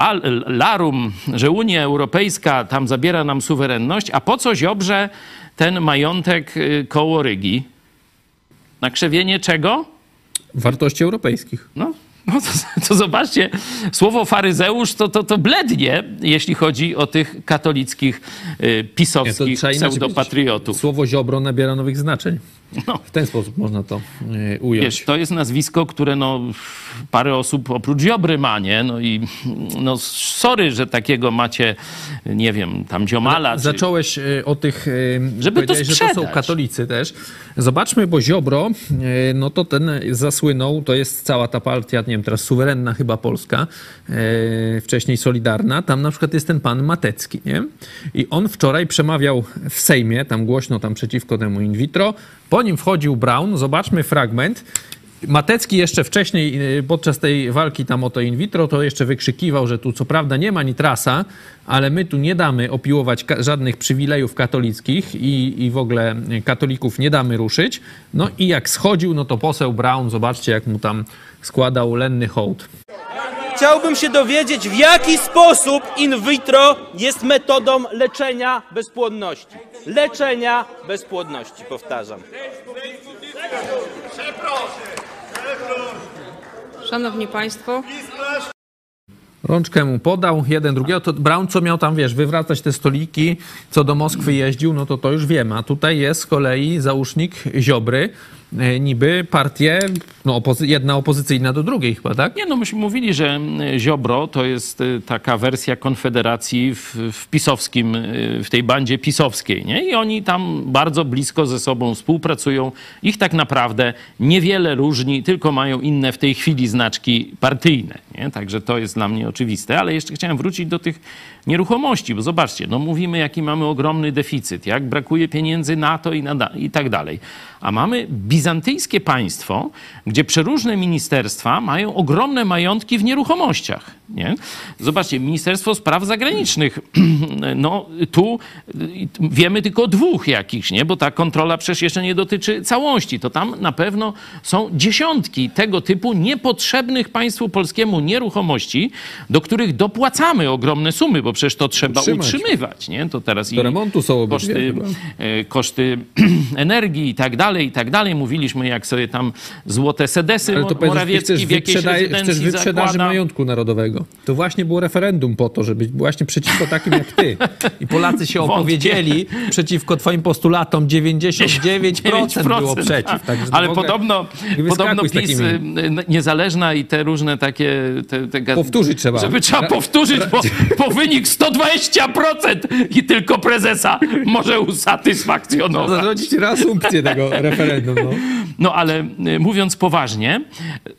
larum, że Unia Europejska tam zabiera nam suwerenność, a po co Ziobrze ten majątek y, koło Rygi? Na krzewienie czego? Wartości europejskich. No, no to, to zobaczcie, słowo faryzeusz to, to, to blednie, jeśli chodzi o tych katolickich, y, Nie, pisowskich inaczej pseudopatriotów. Słowo ziobro nabiera nowych znaczeń. No. W ten sposób można to y, ująć. Wiesz, to jest nazwisko, które no, parę osób oprócz Ziobry ma, nie? No i no sorry, że takiego macie, nie wiem, tam Ziomala. czy- Zacząłeś y, o tych, Żeby to powiedziałeś, że to są sprzedać. katolicy też. Zobaczmy, bo Ziobro, no to ten zasłynął, to jest cała ta partia, nie wiem, teraz suwerenna chyba Polska, y, wcześniej Solidarna, tam na przykład jest ten pan Matecki, nie? I on wczoraj przemawiał w Sejmie, tam głośno, tam przeciwko temu in vitro, po nim wchodził Brown, zobaczmy fragment, Matecki jeszcze wcześniej, y, podczas tej walki tam o to in vitro, to jeszcze wykrzykiwał, że tu co prawda nie ma nitrasa, ale my tu nie damy opiłować ka- żadnych przywilejów katolickich i, i w ogóle y, katolików nie damy ruszyć. No i jak schodził, no to poseł Brown, zobaczcie jak mu tam składał lenny hołd. Chciałbym się dowiedzieć, w jaki sposób in vitro jest metodą leczenia bezpłodności. Leczenia bezpłodności, powtarzam. Szanowni Państwo, Rączkę mu podał, jeden drugiego. To Brown, co miał tam, wiesz, wywracać te stoliki, co do Moskwy jeździł, no to to już wiemy. A tutaj jest z kolei załóżnik Ziobry, niby partie, no opozy- jedna opozycyjna do drugiej chyba, tak? Nie, no myśmy mówili, że Ziobro to jest y, taka wersja konfederacji w, w pisowskim, y, w tej bandzie pisowskiej, nie? I oni tam bardzo blisko ze sobą współpracują. Ich tak naprawdę niewiele różni, tylko mają inne w tej chwili znaczki partyjne, nie? Także to jest dla mnie oczywiste. Ale jeszcze chciałem wrócić do tych nieruchomości, bo zobaczcie, no mówimy, jaki mamy ogromny deficyt, jak brakuje pieniędzy na to i, na, i tak dalej. A mamy bizantyjskie państwo, gdzie przeróżne ministerstwa mają ogromne majątki w nieruchomościach. Nie? Zobaczcie, Ministerstwo Spraw Zagranicznych, no tu wiemy tylko o dwóch jakichś, nie? bo ta kontrola przecież jeszcze nie dotyczy całości. To tam na pewno są dziesiątki tego typu niepotrzebnych państwu polskiemu nieruchomości, do których dopłacamy ogromne sumy, bo przecież to trzeba Utrzymać. utrzymywać. Nie? To teraz Do remontu są koszty, e, koszty energii i tak dalej, i tak dalej. Mówiliśmy, jak sobie tam złote sedesy Ale to Morawiecki w jakiejś chcesz rezydencji wyprzedaży zakłada. majątku narodowego. To właśnie było referendum po to, żeby właśnie przeciwko takim jak ty. I Polacy się Wątpię. opowiedzieli przeciwko twoim postulatom. 99% było 9%, przeciw. To Ale podobno, podobno PiS y, niezależna i te różne takie... Te, te, gaz- Powtórzyć trzeba. Żeby trzeba Ra- powtórzyć, bo, bo wynik 120% i tylko prezesa może usatysfakcjonować. Zarządzić reasumpcję tego referendum. No. No ale y, mówiąc poważnie,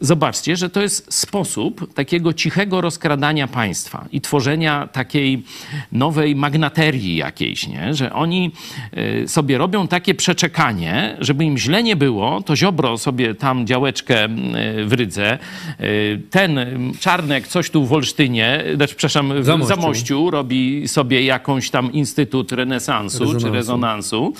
zobaczcie, że to jest sposób takiego cichego rozkradania państwa i tworzenia takiej nowej magnaterii jakiejś, nie? że oni y, sobie robią takie przeczekanie, żeby im źle nie było, to Ziobro sobie tam działeczkę y, w Rydze, ten Czarnek coś tu w Olsztynie, znaczy, przepraszam, w Zamościu. Zamościu robi sobie jakąś tam instytut renesansu Rezonansu. czy rezonansu.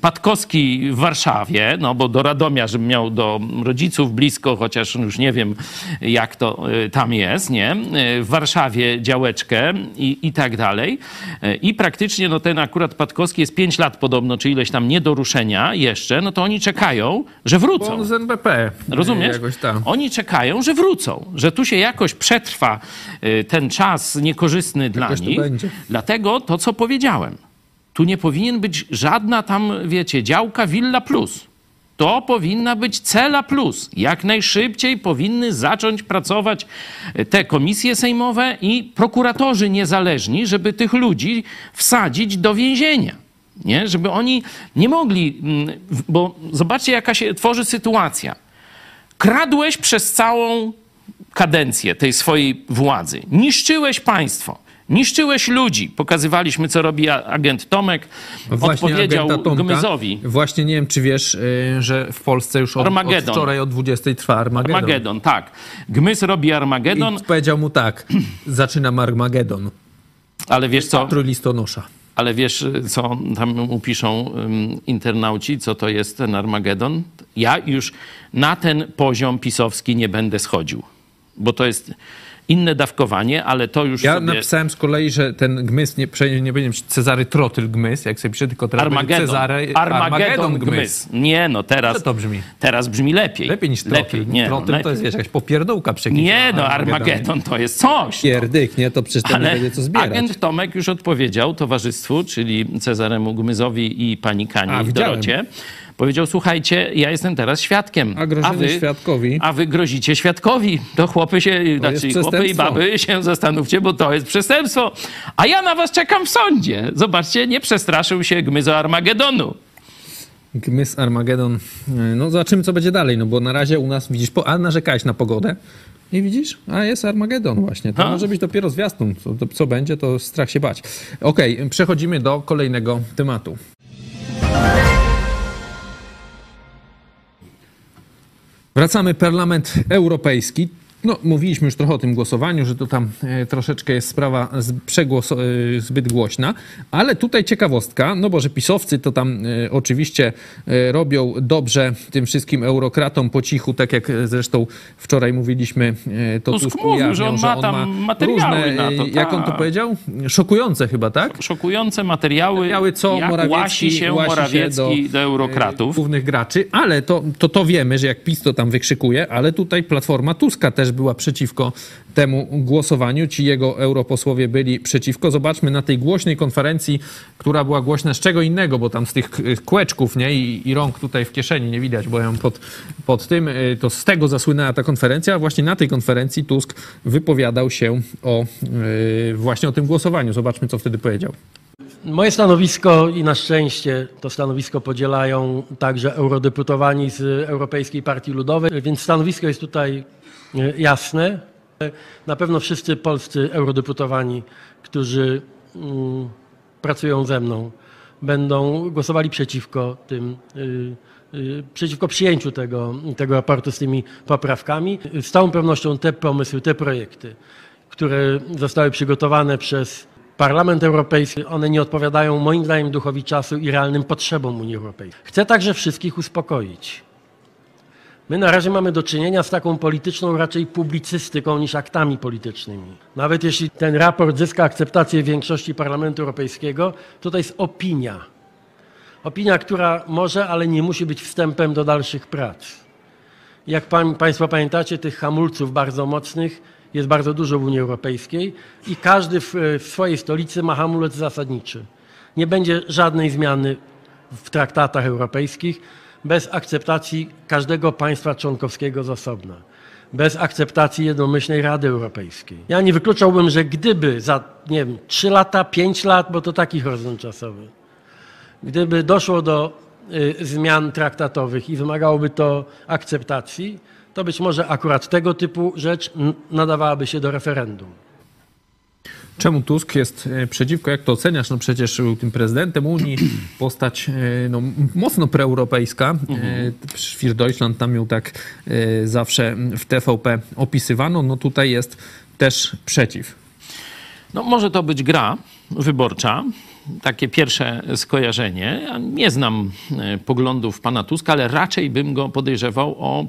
Patkowski w Warszawie, no bo do Radomia, żebym miał do rodziców blisko, chociaż już nie wiem jak to y, tam jest, nie? Y, W Warszawie działeczkę i, i tak dalej. Y, I praktycznie no ten akurat Patkowski jest 5 lat podobno, czy ileś tam nie do ruszenia jeszcze, no to oni czekają, że Bo wrócą. on z NBP. Rozumiesz? Jakoś tam. Oni czekają, że wrócą, że tu się jakoś przetrwa ten czas niekorzystny dla Jakoś to nich. będzie. Dlatego to, co powiedziałem. Tu nie powinien być żadna tam, wiecie, działka Villa Plus. To powinna być Cela Plus. Jak najszybciej powinny zacząć pracować y, te komisje sejmowe i prokuratorzy niezależni, żeby tych ludzi wsadzić do więzienia. Nie? Żeby oni nie mogli, mm, bo zobaczcie, jaka się tworzy sytuacja kradłeś przez całą kadencję tej swojej władzy. Niszczyłeś państwo. Niszczyłeś ludzi. Pokazywaliśmy, co robi agent Tomek. Odpowiedział agenta Tomka. Gmyzowi. Właśnie nie wiem, czy wiesz, y, że w Polsce już od, od wczoraj o 20 trwa Armagedon. Armagedon, tak. Gmyz robi Armagedon, I powiedział mu tak, zaczynam Armagedon. ale wiesz co? Patruj listonosza. Ale wiesz, co tam mu piszą ym, internauci, co to jest ten Armagedon? Ja już na ten poziom pisowski nie będę schodził, bo to jest inne dawkowanie, ale to już Ja sobie... napisałem z kolei, że ten gmys nie, nie będzie Cezary Trotyl gmys, jak sobie pisze, tylko teraz Armagedon. Cezary Armagedon gmys. Nie, no teraz... Co to brzmi? Teraz brzmi lepiej. Lepiej niż Trotyl. Lepiej, nie, no, Trotyl to lepiej. jest, wiesz, jakaś popierdółka przekichana. Nie, no Armagedon to jest coś. No. Pierdyk, nie? To przecież tam nie będzie co zbierać. agent Tomek już odpowiedział towarzystwu, czyli Cezaremu Gmyzowi i pani Kani A, w widziałem. Powiedział, słuchajcie, ja jestem teraz świadkiem. A grożenie wy, świadkowi? A wy grozicie świadkowi. To chłopy się, znaczy chłopy i baby się zastanówcie, bo to jest przestępstwo. A ja na was czekam w sądzie. Zobaczcie, nie przestraszył się Gmyzo Armagedonu. Gmys Armagedon. No zobaczymy, co będzie dalej, no bo na razie u nas, widzisz, po, a narzekałeś na pogodę i widzisz, a jest Armagedon właśnie. To A. może być dopiero zwiastun. Co, to, co będzie, to strach się bać. Okej, przechodzimy do kolejnego tematu. Wracamy, Parlament Europejski. No, mówiliśmy już trochę o tym głosowaniu, że to tam e, troszeczkę jest sprawa przegłos, e, zbyt głośna, ale tutaj ciekawostka, no bo że pisowcy to tam e, oczywiście robią dobrze tym wszystkim eurokratom po cichu, tak jak zresztą wczoraj mówiliśmy, to Tusk Tusk mówił, ujawniał, że on ma tam materiały różne, na to, e, jak on to tak. powiedział? Szokujące chyba, tak? Szokujące materiały, Materiały, co jak Morawiecki łasi się łasi Morawiecki do, eurokratów. e, głównych graczy, ale to, to, to wiemy, że jak PiS to tam wykrzykuje, ale tutaj Platforma Tuska też była przeciwko temu głosowaniu. Ci jego europosłowie byli przeciwko. Zobaczmy na tej głośnej konferencji, która była głośna z czego innego, bo tam z tych k- kółeczków nie? I, i rąk tutaj w kieszeni nie widać, bo ją pod, pod tym, y, to z tego zasłynęła ta konferencja. a Właśnie na tej konferencji Tusk wypowiadał się o y, właśnie o tym głosowaniu. Zobaczmy, co wtedy powiedział. Moje stanowisko i na szczęście to stanowisko podzielają także eurodeputowani z Europejskiej Partii Ludowej, więc stanowisko jest tutaj jasne. Na pewno wszyscy polscy eurodeputowani, którzy mm, pracują ze mną, będą głosowali przeciwko tym. y, y, Przeciwko przyjęciu tego, tego raportu z tymi poprawkami. Z całą pewnością te pomysły, te projekty, które zostały przygotowane przez Parlament Europejski, one nie odpowiadają moim zdaniem duchowi czasu i realnym potrzebom Unii Europejskiej. Chcę także wszystkich uspokoić. My na razie mamy do czynienia z taką polityczną raczej publicystyką niż aktami politycznymi. Nawet jeśli ten raport zyska akceptację większości Parlamentu Europejskiego, to to jest opinia. Opinia, która może, ale nie musi być wstępem do dalszych prac. Jak pan, Państwo pamiętacie, tych hamulców bardzo mocnych jest bardzo dużo w Unii Europejskiej i każdy w, w swojej stolicy ma hamulec zasadniczy. Nie będzie żadnej zmiany w traktatach europejskich bez akceptacji każdego państwa członkowskiego z osobna, bez akceptacji jednomyślnej Rady Europejskiej. Ja nie wykluczałbym, że gdyby za, nie wiem, 3 lata, 5 lat, bo to taki horyzont czasowy, gdyby doszło do y, zmian traktatowych i wymagałoby to akceptacji, to być może akurat tego typu rzecz nadawałaby się do referendum. Czemu Tusk jest e, przeciwko? Jak to oceniasz? No przecież był tym prezydentem Unii, postać e, no, mocno preeuropejska. Mhm. Für Deutschland tam ją tak e, zawsze w TVP opisywano. No tutaj jest też przeciw. No może to być gra wyborcza. Takie pierwsze skojarzenie. Ja nie znam e, poglądów pana Tuska, ale raczej bym go podejrzewał o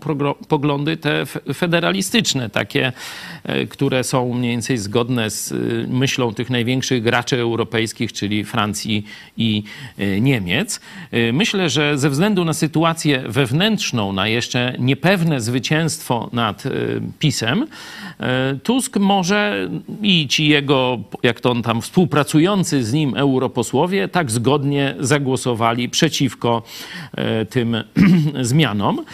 poglądy te federalistyczne, takie, e, które są mniej więcej zgodne z e, myślą tych największych graczy europejskich, czyli Francji i Niemiec. Myślę, że ze względu na sytuację wewnętrzną, na jeszcze niepewne zwycięstwo nad PiSem, Tusk może i ci jego, jak to on tam, współpracujący z nim europosłowie tak zgodnie zagłosowali przeciwko e, tym zmianom.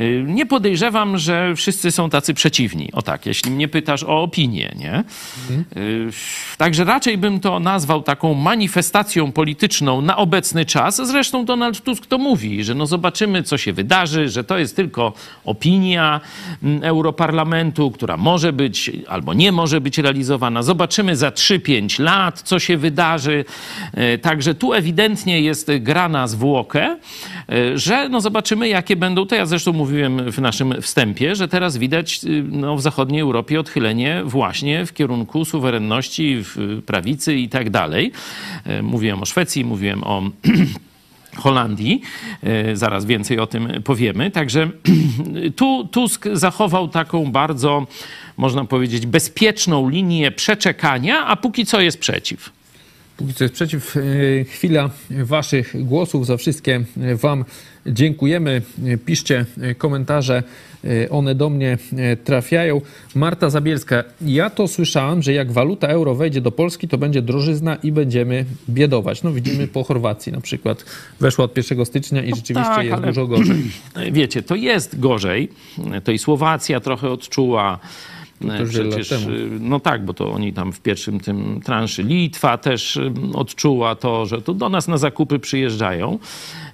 E, Nie podejrzewam, że wszyscy są tacy przeciwni. O tak, jeśli mnie pytasz o opinię, nie? E, Także raczej bym to nazwał taką manifestacją polityczną na obecny czas. Zresztą Donald Tusk to mówi, że no zobaczymy, co się wydarzy, że to jest tylko opinia mm, Europarlamentu, która może być albo nie może być realizowana. Zobaczymy za 3-5 lat, co się wydarzy. E, Także tu ewidentnie jest gra na zwłokę, że no zobaczymy, jakie będą. To ja zresztą mówiłem w naszym wstępie, że teraz widać y, no, w zachodniej Europie odchylenie właśnie w kierunku suwerenności, w prawicy i tak dalej. E, Mówiłem o Szwecji, mówiłem o Holandii. E, Zaraz więcej o tym powiemy. Także tu Tusk zachował taką bardzo, można powiedzieć, bezpieczną linię przeczekania, a póki co jest przeciw. Póki co jest przeciw. e, Chwila waszych głosów. Za wszystkie wam dziękujemy. E, Piszcie e, komentarze. e, One do mnie e, trafiają. Marta Zabielska. Ja to słyszałam, że jak waluta euro wejdzie do Polski, to będzie drożyzna i będziemy biedować. No widzimy po Chorwacji na przykład. Weszła od 1 stycznia i rzeczywiście tak, jest ale- dużo gorzej. Wiecie, to jest gorzej. To i Słowacja trochę odczuła. Wiele lat Przecież, temu. no tak, bo to oni tam w pierwszym tym transzy. Litwa też y, odczuła to, że tu do nas na zakupy przyjeżdżają,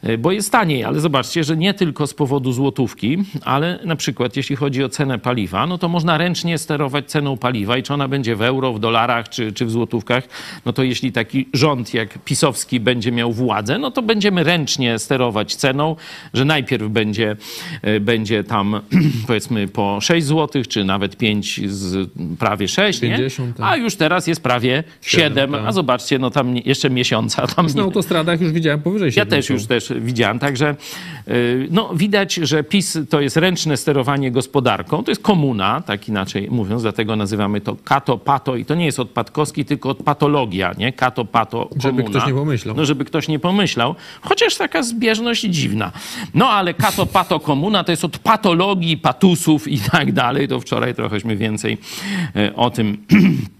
y, bo jest taniej. Ale zobaczcie, że nie tylko z powodu złotówki, ale na przykład jeśli chodzi o cenę paliwa, no to można ręcznie sterować ceną paliwa i czy ona będzie w euro, w dolarach czy, czy w złotówkach, no to jeśli taki rząd jak pisowski będzie miał władzę, no to będziemy ręcznie sterować ceną, że najpierw będzie, będzie tam powiedzmy po 6 zł, czy nawet 5 z prawie 6, 50, nie? tak. a już teraz jest prawie 7, tak. a zobaczcie, no tam jeszcze miesiąca. Tam Na autostradach już widziałem powyżej ja 7 też są. już też widziałem, także y, no, widać, że PiS to jest ręczne sterowanie gospodarką, to jest komuna, tak inaczej mówiąc, dlatego nazywamy to kato, pato i to nie jest odpadkowski, tylko od patologia, nie? Kato, pato, komuna. Żeby ktoś nie pomyślał. No, żeby ktoś nie pomyślał, chociaż taka zbieżność dziwna. No, ale kato, pato, komuna to jest od patologii, patusów i tak dalej, to wczoraj trochęśmy więcej e, o tym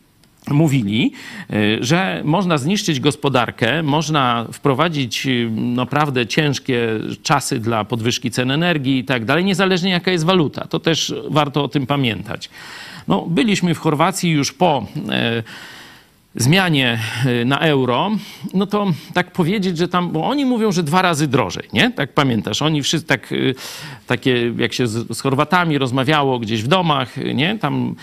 mówili, y, że można zniszczyć gospodarkę, można wprowadzić y, naprawdę ciężkie czasy dla podwyżki cen energii i tak dalej, niezależnie jaka jest waluta. To też warto o tym pamiętać. No, byliśmy w Chorwacji już po e, zmianie y, na euro, no to tak powiedzieć, że tam, bo oni mówią, że dwa razy drożej, nie? Tak pamiętasz, oni wszyscy tak, y, takie, jak się z, z Chorwatami rozmawiało gdzieś w domach, y, nie? Tam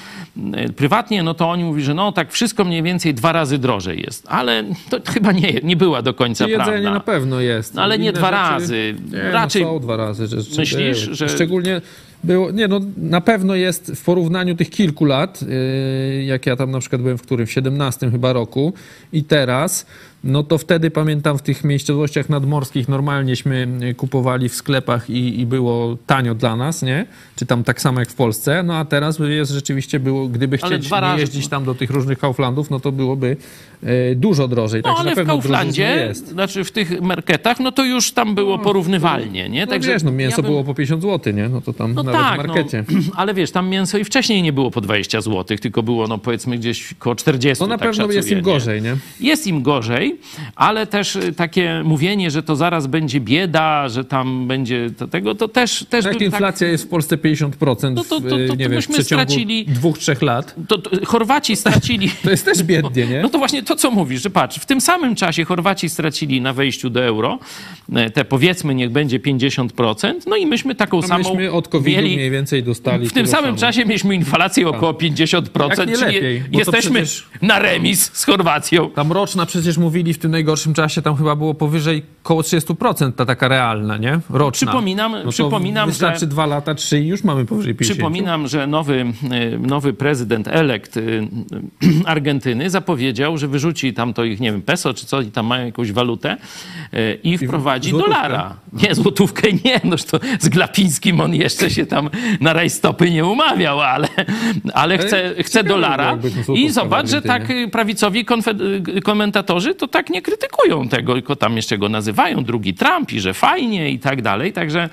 prywatnie, no to oni mówią, że no tak wszystko mniej więcej dwa razy drożej jest, ale to chyba nie, nie była do końca Jedzenie prawda. na pewno jest. No, ale nie dwa rzeczy- razy. Nie, Raczej- no są dwa razy. Że Myślisz, były. że- Szczególnie było, nie no, na pewno jest w porównaniu tych kilku lat, yy, jak ja tam na przykład byłem w którym, w 17 chyba roku i teraz, no to wtedy pamiętam w tych miejscowościach nadmorskich normalnieśmy y, kupowali w sklepach i, i było tanio dla nas, nie? Czy tam tak samo jak w Polsce, no a teraz jest rzeczywiście było, gdyby chcieć nie jeździć tam do tych różnych Kauflandów, no to byłoby y, dużo drożej. No Także ale na w Kauflandzie, jest. znaczy w tych marketach, no to już tam było porównywalnie, nie? No wiesz, no mięso ja bym- było po 50 zł, nie? No to tam No nawet tak, w markecie. No, ale wiesz, tam mięso i wcześniej nie było po 20 zł, tylko było no powiedzmy gdzieś koło 40. To na tak pewno szacuję, jest im nie? gorzej, nie? Jest im gorzej, inaczej, ale też y, takie mówienie, że to zaraz będzie bieda, że tam będzie to tego, to też... też Jak tak- inflacja jest w Polsce 50% No to- to- to- nie to wiem, w przeciągu stracili- dwóch, trzech lat, to, to Chorwaci stracili... to jest też biednie, nie? No to właśnie to, co mówisz, że patrz, w tym samym czasie Chorwaci stracili na wejściu do euro e, te powiedzmy niech będzie 50%, no i myśmy taką A samą myśmy od COVID-u mieli... mniej więcej dostali W tym samym samo. czasie mieliśmy inflację około 50%, Jak nie lepiej, jesteśmy przecież- na remis z Chorwacją. Tam roczna przecież mówili w tym najgorszym czasie, tam chyba było powyżej koło 30% ta taka realna, nie? Roczna. Przypominam- no przypominam, wystarczy że- dwa lata, trzy i już mamy powyżej 50. Przypominam, że nowy, e, nowy prezydent elekt e, Argentyny zapowiedział, że wyrzuci tam to ich, nie wiem, peso czy co, i tam mają jakąś walutę i wprowadzi złotówkę? dolara. Nie, złotówkę nie, noż to z Glapińskim on jeszcze się tam na rajstopy nie umawiał, ale, ale chce, chce dolara. I zobacz, że tak prawicowi komentatorzy to tak nie krytykują tego, tylko tam jeszcze go nazywają drugi Trump i że fajnie i tak dalej, także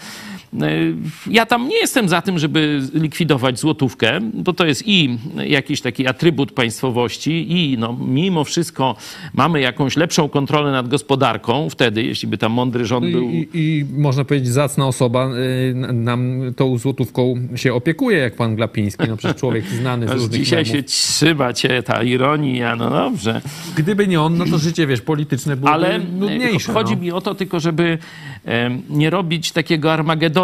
Ja tam nie jestem za tym, żeby likwidować złotówkę, bo to jest i jakiś taki atrybut państwowości, i no, mimo wszystko mamy jakąś lepszą kontrolę nad gospodarką wtedy, jeśli by tam mądry rząd był. I, i, można powiedzieć, zacna osoba y, nam tą złotówką się opiekuje, jak pan Glapiński. No przecież człowiek znany z różnych Dzisiaj memów. się trzyma cię ta ironia, no dobrze. Gdyby nie on, no to życie, wiesz, polityczne byłoby Ale nudniejsze. chodzi no. mi o to tylko, żeby nie robić takiego Armagedonu,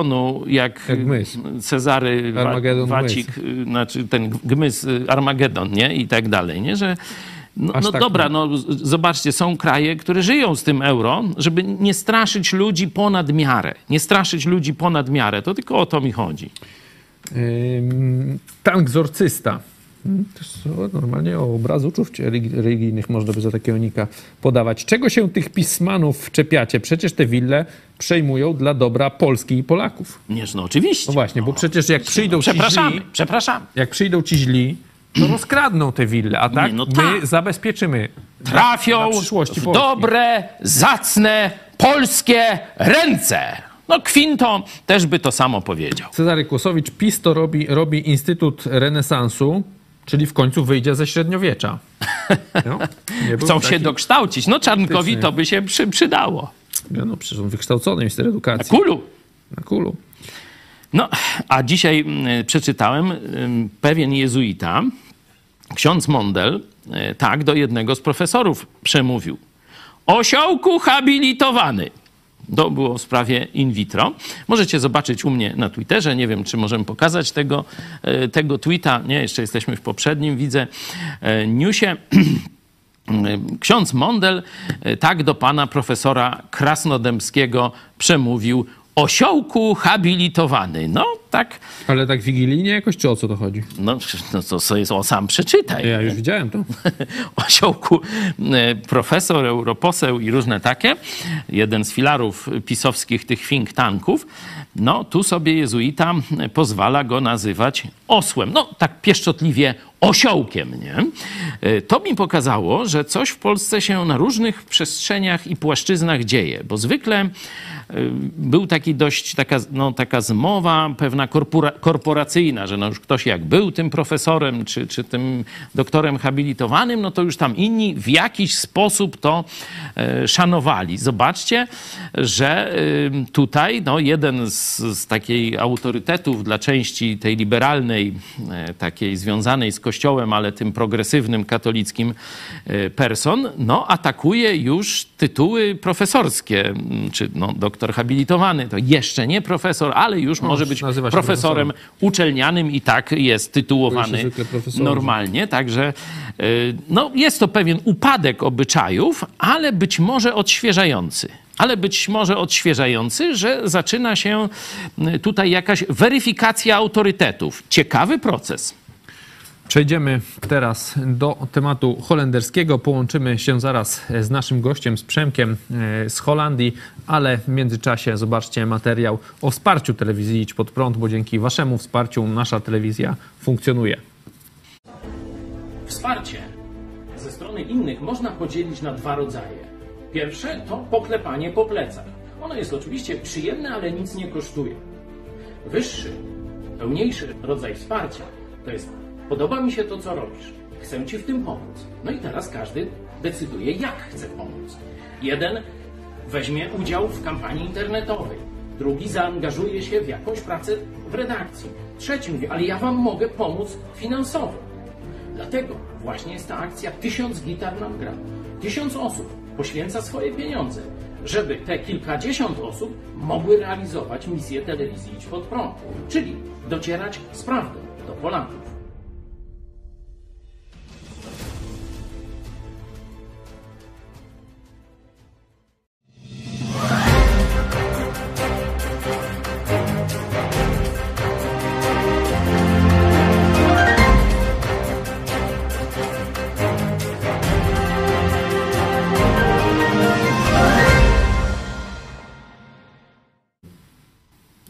jak, Jak Gmys. Cezary Armagedon Wacik, y, znaczy ten Gmys y, Armagedon, nie? I tak dalej, nie? Że no, no tak dobra, nie. no zobaczcie, są kraje, które żyją z tym euro, żeby nie straszyć ludzi ponad miarę. Nie straszyć ludzi ponad miarę. To tylko o to mi chodzi. Ym, Tank zorcysta. Normalnie o obraz religi- religijnych można by za takiego nika podawać. Czego się tych pismanów czepiacie? Przecież te wille przejmują dla dobra Polski i Polaków. Nież no oczywiście. No właśnie, bo przecież jak przyjdą ci Przepraszamy, źli, przepraszamy. jak przyjdą ci źli, to rozkradną te wille, a tak Nie, no my tak. zabezpieczymy trafią w dobre, zacne, polskie ręce. No Kwinto też by to samo powiedział. Cezary Kłosowicz, PiS to robi, robi Instytut Renesansu, czyli w końcu wyjdzie ze średniowiecza. No, Chcą się dokształcić. No Czarnkowi to by się przy, przydało. Ja, no przecież on wykształcony minister Na edukacji. kulu. Na kulu. No, a dzisiaj mm, przeczytałem ym, pewien jezuita, ksiądz Mondel, y, tak do jednego z profesorów przemówił. Osiołku habilitowany. To było w sprawie in vitro. Możecie zobaczyć u mnie na Twitterze. Nie wiem, czy możemy pokazać tego, y, tego tweeta. Nie, jeszcze jesteśmy w poprzednim, widzę, y, newsie. Ksiądz Mondel y, tak do pana profesora Krasnodębskiego przemówił. Osiołku habilitowany. No, tak, Ale tak wigilijnie jakoś, czy o co to chodzi? no, no to sobie o, sam przeczytaj. Ja już widziałem to. Osiołku e, profesor, europoseł i różne takie, jeden z filarów pisowskich tych think tanków, no tu sobie jezuita pozwala go nazywać osłem. No tak pieszczotliwie osiołkiem, nie? E, To mi pokazało, że coś w Polsce się na różnych przestrzeniach i płaszczyznach dzieje, bo zwykle e, był taki dość taka, no, taka zmowa pewna korpora, korporacyjna, że no już ktoś jak był tym profesorem czy, czy tym doktorem habilitowanym, no to już tam inni w jakiś sposób to e, szanowali. Zobaczcie, że tutaj no, jeden z, z takiej autorytetów dla części tej liberalnej, takiej związanej z Kościołem, ale tym progresywnym, katolickim e, person, no atakuje już tytuły profesorskie, m, czy no, doktor habilitowany, to jeszcze nie profesor, ale już może być się profesorem uczelnianym i tak jest tytułowany normalnie. Także y, no, jest to pewien upadek obyczajów, ale być może odświeżający. Ale być może odświeżający, że zaczyna się tutaj jakaś weryfikacja autorytetów. Ciekawy proces. Przejdziemy teraz do tematu holenderskiego. Połączymy się zaraz z naszym gościem, z Przemkiem e, z Holandii, ale w międzyczasie zobaczcie materiał o wsparciu telewizji Idź Pod Prąd, bo dzięki waszemu wsparciu nasza telewizja funkcjonuje. Wsparcie ze strony innych można podzielić na dwa rodzaje. Pierwsze to poklepanie po plecach. Ono jest oczywiście przyjemne, ale nic nie kosztuje. Wyższy, pełniejszy rodzaj wsparcia to jest podoba mi się to, co robisz. chcę Ci w tym pomóc. No i teraz każdy decyduje, jak chce pomóc. Jeden weźmie udział w kampanii internetowej, drugi zaangażuje się w jakąś pracę w redakcji, trzeci mówi, ale ja Wam mogę pomóc finansowo. Dlatego właśnie jest ta akcja Tysiąc gitar nam gra. Tysiąc osób poświęca swoje pieniądze, żeby te kilkadziesiąt osób mogły realizować misję telewizji Idź Pod Prąd, czyli docierać z prawdą do Polaków.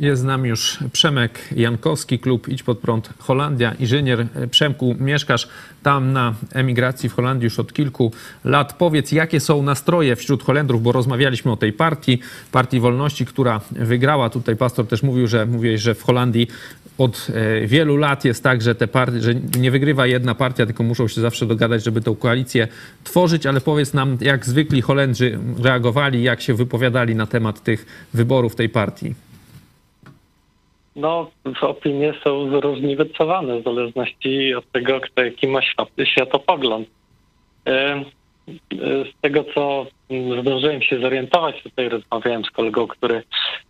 Jest z nami już Przemek Jankowski, klub Idź Pod Prąd Holandia. Inżynier Przemku, mieszkasz tam na emigracji w Holandii już od kilku lat. Powiedz, jakie są nastroje wśród Holendrów, bo rozmawialiśmy o tej partii, Partii Wolności, która wygrała. Tutaj pastor też mówił, że mówiłeś, że w Holandii od e, wielu lat jest tak, że te partie, że nie wygrywa jedna partia, tylko muszą się zawsze dogadać, żeby tę koalicję tworzyć, ale powiedz nam, jak zwykli Holendrzy reagowali, jak się wypowiadali na temat tych wyborów tej partii. No, opinie są zróżnicowane w zależności od tego, kto jaki ma światopogląd. Z tego, co zdążyłem się zorientować, tutaj rozmawiałem z kolegą, który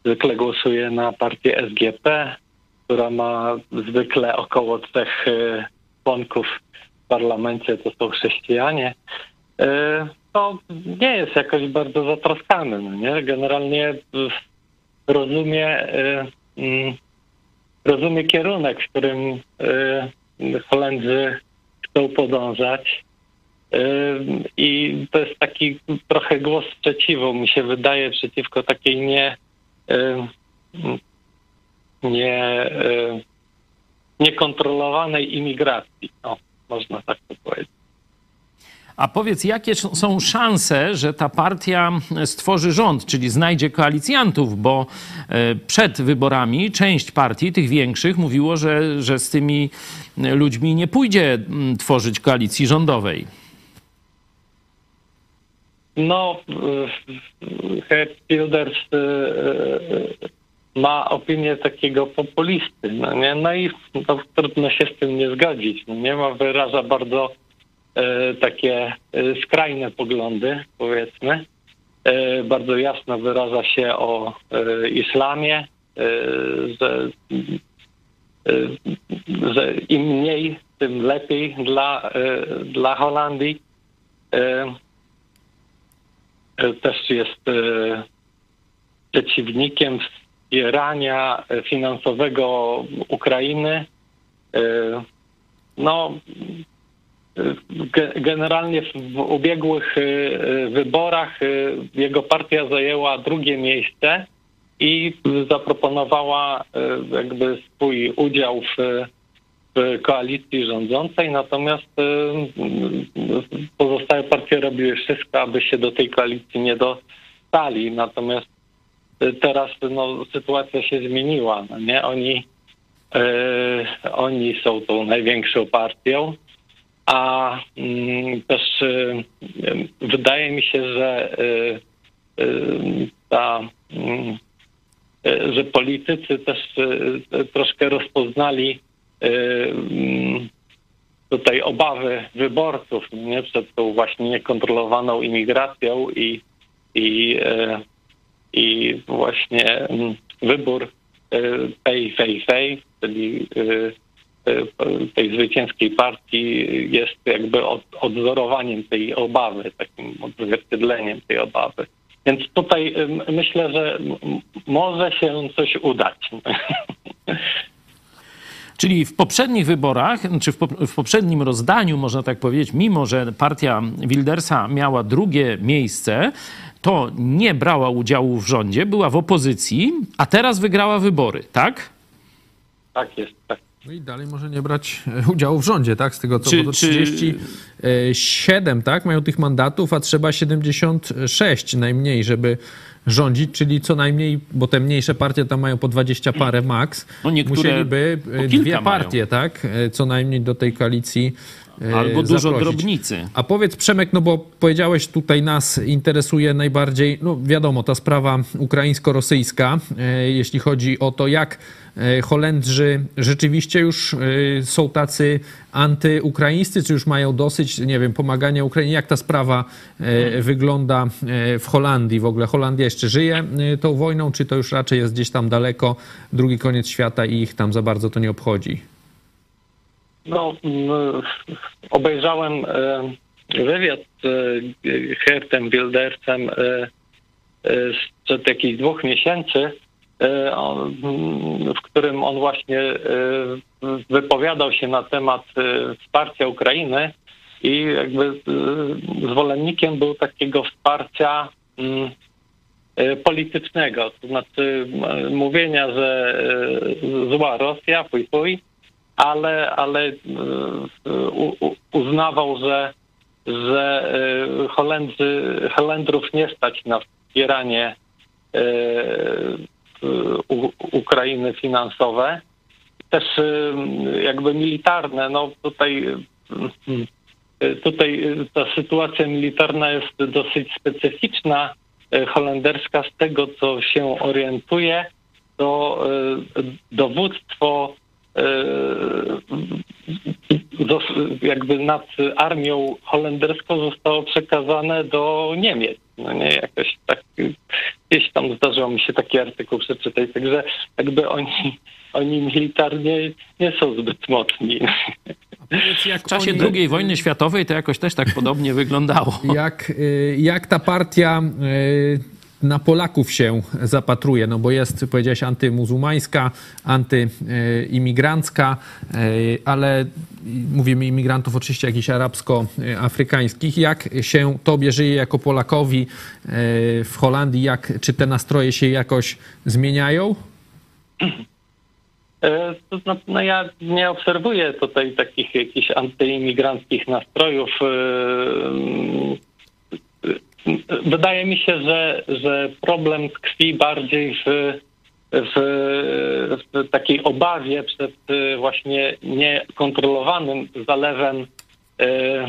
zwykle głosuje na partię SGP, która ma zwykle około trzech członków w parlamencie, to są chrześcijanie. To nie jest jakoś bardzo zatroskany, no nie? Generalnie rozumie rozumie kierunek, w którym y, Holendrzy chcą podążać. Y, I to jest taki trochę głos sprzeciwu, mi się wydaje, przeciwko takiej nie, y, nie niekontrolowanej imigracji. No, można tak to powiedzieć. A powiedz, jakie są szanse, że ta partia stworzy rząd, czyli znajdzie koalicjantów, bo e, przed wyborami część partii, tych większych, mówiło, że, że z tymi ludźmi nie pójdzie tworzyć koalicji rządowej. No, e, e, ma opinię takiego populisty, no, nie? no i no, trudno się z tym nie zgodzić. No, nie ma, wyraża bardzo E, takie e, skrajne poglądy, powiedzmy. E, bardzo jasno wyraża się o islamie, że, że im mniej, tym lepiej dla, dla Holandii. Też jest przeciwnikiem wspierania finansowego Ukrainy. No, Generalnie w ubiegłych y, y, wyborach y, jego partia zajęła drugie miejsce i zaproponowała jakby swój udział w, w koalicji rządzącej, natomiast pozostałe partie robiły wszystko, aby się do tej koalicji nie dostali. Natomiast teraz no, sytuacja się zmieniła. No nie? Oni, oni są tą największą partią a mm, też y, wydaje mi się, że y, y, ta, mm, że politycy też troszkę rozpoznali mm, tutaj obawy wyborców nie, przed tą właśnie niekontrolowaną imigracją i, i, i właśnie wybór pay, pay, pay, czyli tej zwycięskiej partii jest jakby od, odzorowaniem tej obawy, takim odzwierciedleniem tej obawy. Więc tutaj myślę, że może się coś udać. Czyli w poprzednich wyborach, czy w, w, poprzednim rozdaniu, można tak powiedzieć, mimo że partia Wildersa miała drugie miejsce, to nie brała udziału w rządzie, była w opozycji, a teraz wygrała wybory, tak? Tak jest, tak. No i dalej może nie brać e, udziału w rządzie, tak? Z tego co, czy, bo 37, tak? Mają tych mandatów, a trzeba 76 najmniej, żeby rządzić, czyli co najmniej, bo te mniejsze partie tam mają po 20 parę max, no musieliby e, dwie partie, mają. tak? E, co najmniej do tej koalicji Albo dużo zaprosić. drobnicy. A powiedz Przemek, no bo powiedziałeś tutaj nas interesuje najbardziej, no wiadomo, ta sprawa ukraińsko-rosyjska, e, jeśli chodzi o to, jak e, Holendrzy rzeczywiście już e, są tacy antyukraińscy, czy już mają dosyć, nie wiem, pomagania Ukrainie. Jak ta sprawa e, wygląda e, w Holandii? W ogóle Holandia jeszcze żyje e, tą wojną, czy to już raczej jest gdzieś tam daleko, drugi koniec świata i ich tam za bardzo to nie obchodzi? No, mm, obejrzałem e, wywiad z Hertem Wildersem e, e, sprzed jakichś dwóch miesięcy, e, mm, w którym on właśnie e, wypowiadał się na temat e, wsparcia Ukrainy i jakby e, zwolennikiem był takiego wsparcia mm, e, politycznego, to znaczy mówienia, że e, zła Rosja, fuj, fuj, ale, ale e, uznawał, że, że e, Holendrzy, Holendrów nie stać na wspieranie e, Ukrainy finansowe. Też jakby militarne, no tutaj, tutaj ta sytuacja militarna jest dosyć specyficzna, holenderska z tego, co się orientuje, to dowództwo jakby nad armią holenderską zostało przekazane do Niemiec. No nie, jakoś tak gdzieś tam zdarzyło mi się taki artykuł przeczytać, także jakby oni, oni militarnie nie są zbyt mocni. Jak W czasie oni- II wojny światowej to jakoś też tak podobnie wyglądało. Jak, y, jak ta partia y, na Polaków się zapatruje, no bo jest, powiedziałeś, antymuzułmańska, antyimigrancka, y, ale mówimy imigrantów oczywiście jakichś arabsko-afrykańskich. Jak się tobie żyje jako Polakowi y, w Holandii? Jak, czy te nastroje się jakoś zmieniają? E, znaczy, no ja nie obserwuję tutaj takich jakichś antyimigranckich nastrojów. Wydaje mi się, że, że problem tkwi bardziej w, w, w takiej obawie przed e, właśnie niekontrolowanym zalewem e,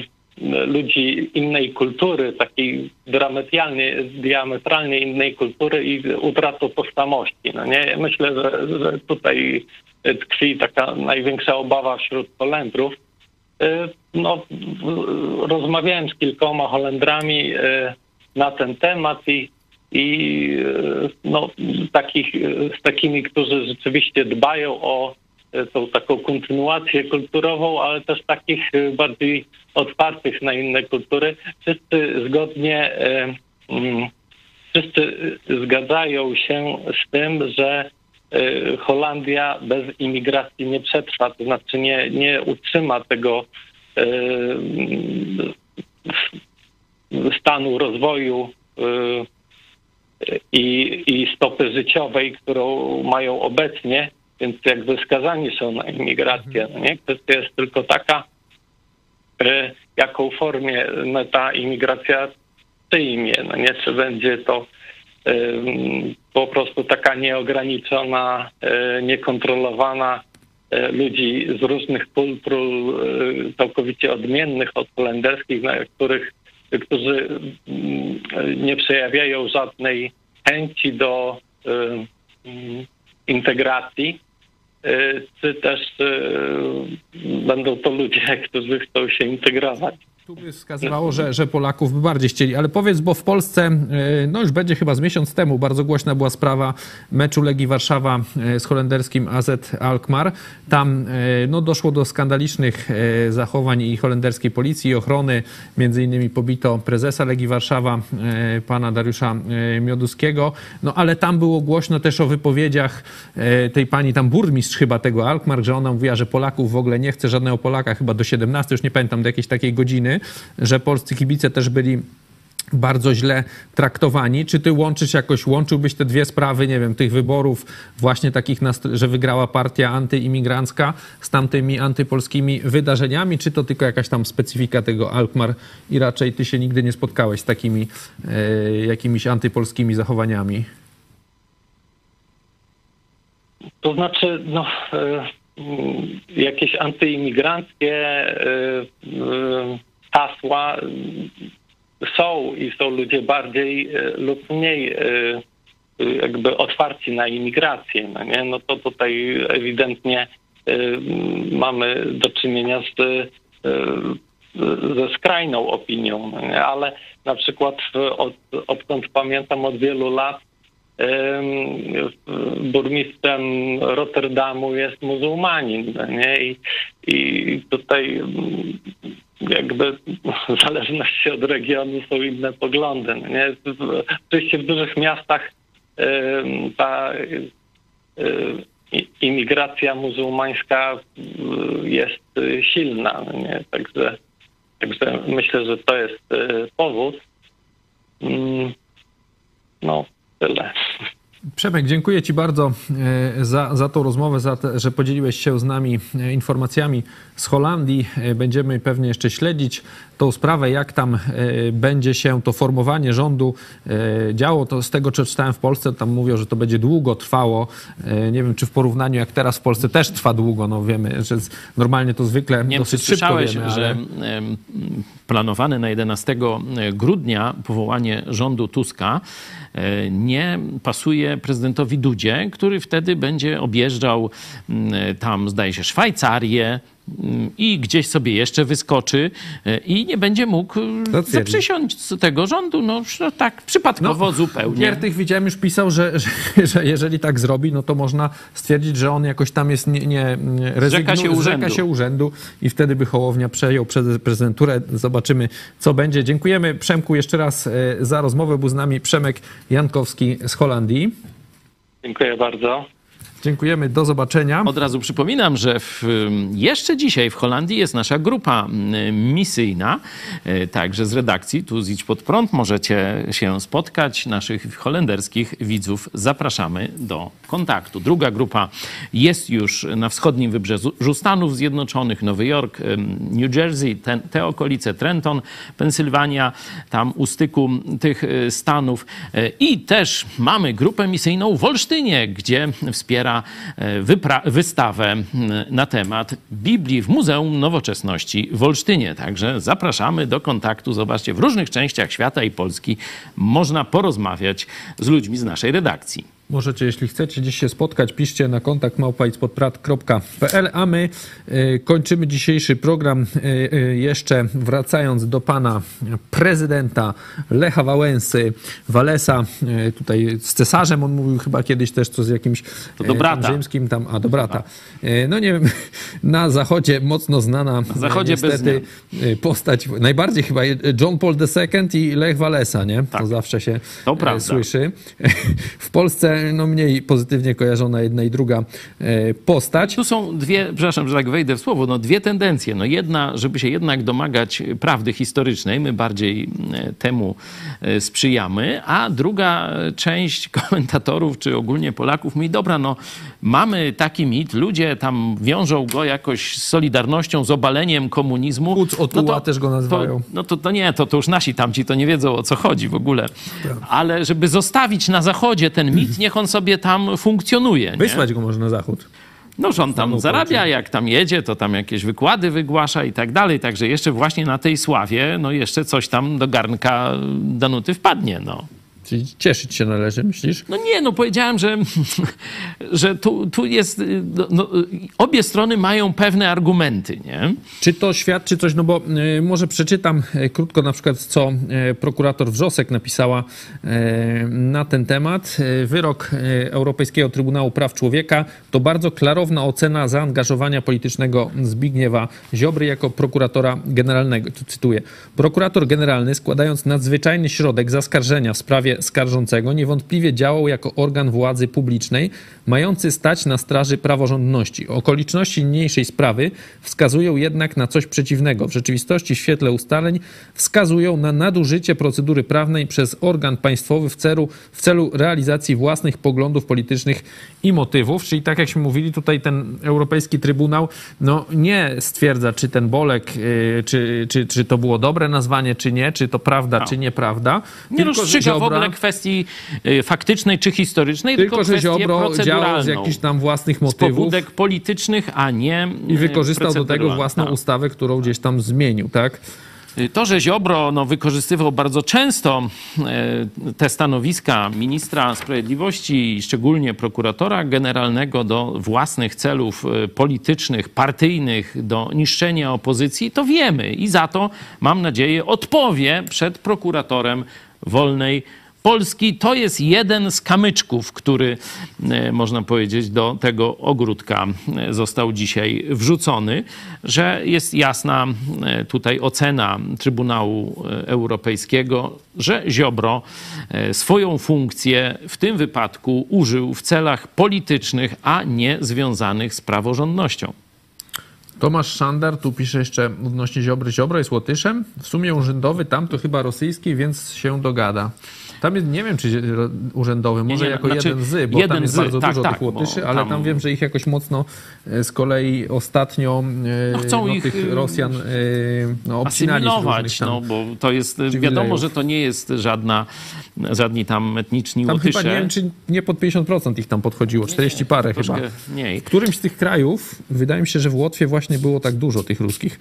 ludzi innej kultury, takiej diametralnie, diametralnie innej kultury i utratą tożsamości. No nie? Myślę, że, że tutaj tkwi taka największa obawa wśród Holendrów. E, No, rozmawiałem z kilkoma Holendrami na ten temat i, i e, no, takich, e, z takimi, którzy rzeczywiście dbają o e, tą taką kontynuację kulturową, ale też takich bardziej otwartych na inne kultury. Wszyscy zgodnie, mm, wszyscy zgadzają się z tym, że Holandia bez imigracji nie przetrwa, to znaczy nie, nie utrzyma tego stanu rozwoju e, i, i stopy życiowej, którą mają obecnie, więc jakby skazani są na imigrację. No nie? Kwestia jest tylko taka, e, jaką formie no, ta imigracja przyjmie. No nie? Czy będzie to em, po prostu taka nieograniczona, niekontrolowana ludzi z różnych kultur całkowicie odmiennych od holenderskich, na których, którzy mm, nie przejawiają żadnej chęci do mm, integracji, e, czy też e, będą to ludzie, którzy chcą się integrować. Tu by wskazywało, że, że Polaków by bardziej chcieli. Ale powiedz, bo w Polsce, e, no już będzie chyba z miesiąc temu, bardzo głośna była sprawa meczu Legii Warszawa e, z holenderskim AZ Alkmaar. Tam e, no, doszło do skandalicznych zachowań i holenderskiej policji, i ochrony. Między innymi pobito prezesa Legii Warszawa, pana Dariusza Mioduskiego. No ale tam było głośno też o wypowiedziach tej pani, tam burmistrz chyba tego Alkmaar, że ona mówiła, że Polaków w ogóle nie chce żadnego Polaka, chyba do 17, już nie pamiętam, do jakiejś takiej godziny, że polscy kibice też byli bardzo źle traktowani. Czy ty łączysz jakoś, łączyłbyś te dwie sprawy, nie wiem, tych wyborów właśnie takich, że wygrała partia antyimigrancka z tamtymi antypolskimi wydarzeniami, czy to tylko jakaś tam specyfika tego Alkmaar i raczej ty się nigdy nie spotkałeś z takimi e, jakimiś antypolskimi zachowaniami? To znaczy, no, e, jakieś antyimigranckie hasła są i są ludzie bardziej lub mniej jakby otwarci na imigrację, no nie? No to tutaj ewidentnie mamy do czynienia z ze skrajną opinią, no ale na przykład od, odkąd pamiętam od wielu lat burmistrzem Rotterdamu jest muzułmanin, no nie? I, I tutaj jakby w zależności od regionu są inne poglądy, no nie? Oczywiście w dużych miastach ta imigracja muzułmańska jest silna, no nie? Także Także myślę, że to jest powód. Mm, no, tyle. Przemek, dziękuję Ci bardzo e, za, za tą rozmowę, za to, że podzieliłeś się z nami e, informacjami z Holandii. E, będziemy pewnie jeszcze śledzić tą sprawę, jak tam będzie się to formowanie rządu działo. To z tego, co czytałem w Polsce, tam mówią, że to będzie długo trwało. Nie wiem, czy w porównaniu jak teraz w Polsce też trwa długo. No wiemy, że normalnie to zwykle nie dosyć szybko wiemy, ale... że planowane na 11 grudnia powołanie rządu Tuska nie pasuje prezydentowi Dudzie, który wtedy będzie objeżdżał mm, tam, zdaje się, Szwajcarię, i gdzieś sobie jeszcze wyskoczy e, i nie będzie mógł zaprzysiąść z tego rządu. No, no tak przypadkowo no, zupełnie. Giertych widziałem już pisał, że, że, że, jeżeli tak zrobi, no to można stwierdzić, że on jakoś tam jest nie, nie rezygnuje, się urzędu. się urzędu i wtedy by Hołownia przejął prezydenturę. Zobaczymy, co będzie. Dziękujemy Przemku jeszcze raz e, za rozmowę. Był z nami Przemek Jankowski z Holandii. Dziękuję bardzo. Dziękujemy, do zobaczenia. Od razu przypominam, że w, jeszcze dzisiaj w Holandii jest nasza grupa misyjna, e, także z redakcji tu z Idź Pod Prąd możecie się spotkać. Naszych holenderskich widzów zapraszamy do kontaktu. Druga grupa jest już na wschodnim wybrzeżu Stanów Zjednoczonych, Nowy Jork, New Jersey, te, te okolice, Trenton, Pensylwania, tam u styku tych e, stanów. E, I też mamy grupę misyjną w Olsztynie, gdzie wspiera E, wystawę na temat Biblii w Muzeum Nowoczesności w Olsztynie. Także zapraszamy do kontaktu. Zobaczcie, w różnych częściach świata i Polski można porozmawiać z ludźmi z naszej redakcji. Możecie, jeśli chcecie dziś się spotkać, piszcie na kontakt małpaitspodprat.pl, a my y, kończymy dzisiejszy program y, y, jeszcze wracając do pana prezydenta Lecha Wałęsy, Walesa, tutaj z cesarzem, on mówił chyba kiedyś też co z jakimś to do brata. rzymskim tam, a do brata. No nie wiem, na zachodzie mocno znana na zachodzie niestety postać, najbardziej chyba John Paul II i Lech Walesa, nie? Tak. To zawsze się to słyszy. W Polsce no mniej pozytywnie kojarzona jedna i druga e, postać. Tu są dwie, przepraszam, że tak wejdę w słowo, no dwie tendencje. No jedna, żeby się jednak domagać prawdy historycznej, my bardziej e, temu e, sprzyjamy, a druga część komentatorów, czy ogólnie Polaków mówi, dobra, no mamy taki mit, ludzie tam wiążą go jakoś z solidarnością, z obaleniem komunizmu. Kuc Otuła no też go nazywają. To, no to, to nie, to, to już nasi tamci to nie wiedzą o co chodzi w ogóle. Tak. Ale żeby zostawić na zachodzie ten mit, niech on sobie tam funkcjonuje. Nie? Wysłać go może na zachód. No, że on tam zarabia, jak tam jedzie, to tam jakieś wykłady wygłasza i tak dalej. Także jeszcze właśnie na tej sławie, no jeszcze coś tam do garnka Danuty wpadnie, no. Czyli cieszyć się należy, myślisz? No nie, no powiedziałem, że, że tu, tu jest, no, no, obie strony mają pewne argumenty, nie? Czy to świadczy coś, no bo y, może przeczytam y, krótko na przykład, co y, prokurator Wrzosek napisała na ten temat. Wyrok Europejskiego Trybunału Praw Człowieka to bardzo klarowna ocena zaangażowania politycznego Zbigniewa Ziobry jako prokuratora generalnego. Tu cytuję. Prokurator generalny składając nadzwyczajny środek zaskarżenia w sprawie skarżącego niewątpliwie działał jako organ władzy publicznej, mający stać na straży praworządności. Okoliczności niniejszej sprawy wskazują jednak na coś przeciwnego. W rzeczywistości, w świetle ustaleń, wskazują na nadużycie procedury prawnej przez organ państwowy w celu, w celu realizacji własnych poglądów politycznych i motywów. Czyli tak jakśmy mówili, tutaj ten Europejski Trybunał no, nie stwierdza, czy ten Bolek, yy, czy, czy, czy to było dobre nazwanie, czy nie, czy to prawda, no. czy nieprawda. Nie rozstrzyga w ogóle kwestii y, faktycznej czy historycznej, tylko, Tylko, że Ziobro działał z jakichś tam własnych z motywów pobudek politycznych, a nie i y, wykorzystał do tego własną Tak. ustawę, którą gdzieś tam zmienił, tak? To, że Ziobro no, wykorzystywał bardzo często te stanowiska ministra sprawiedliwości szczególnie prokuratora generalnego do własnych celów politycznych, partyjnych, do niszczenia opozycji, to wiemy i za to, mam nadzieję, odpowie przed prokuratorem wolnej Polski. To jest jeden z kamyczków, który, e, można powiedzieć, do tego ogródka e, został dzisiaj wrzucony, że jest jasna e, tutaj ocena Trybunału Europejskiego, że Ziobro swoją funkcję w tym wypadku użył w celach politycznych, a nie związanych z praworządnością. Tomasz Szandar tu pisze jeszcze odnośnie Ziobry. Ziobro jest Łotyszem, w sumie urzędowy, tam to chyba rosyjski, więc się dogada. Tam jest, nie wiem, czy urzędowy, może nie, jako znaczy jeden z, bo jeden tam jest z, bardzo tak, dużo tak, tych Łotyszy, bo ale tam- tam wiem, że ich jakoś mocno e, z kolei ostatnio e, No chcą ich, tych y, Rosjan e, no, asymilować, tam. no bo to jest, wiadomo, że to nie jest żadna, żadni tam etniczni Tam Łotysze. chyba nie wiem, czy nie pod 50% ich tam podchodziło, 40 parę chyba. Mniej. W którymś z tych krajów, wydaje mi się, że w Łotwie właśnie było tak dużo tych ruskich.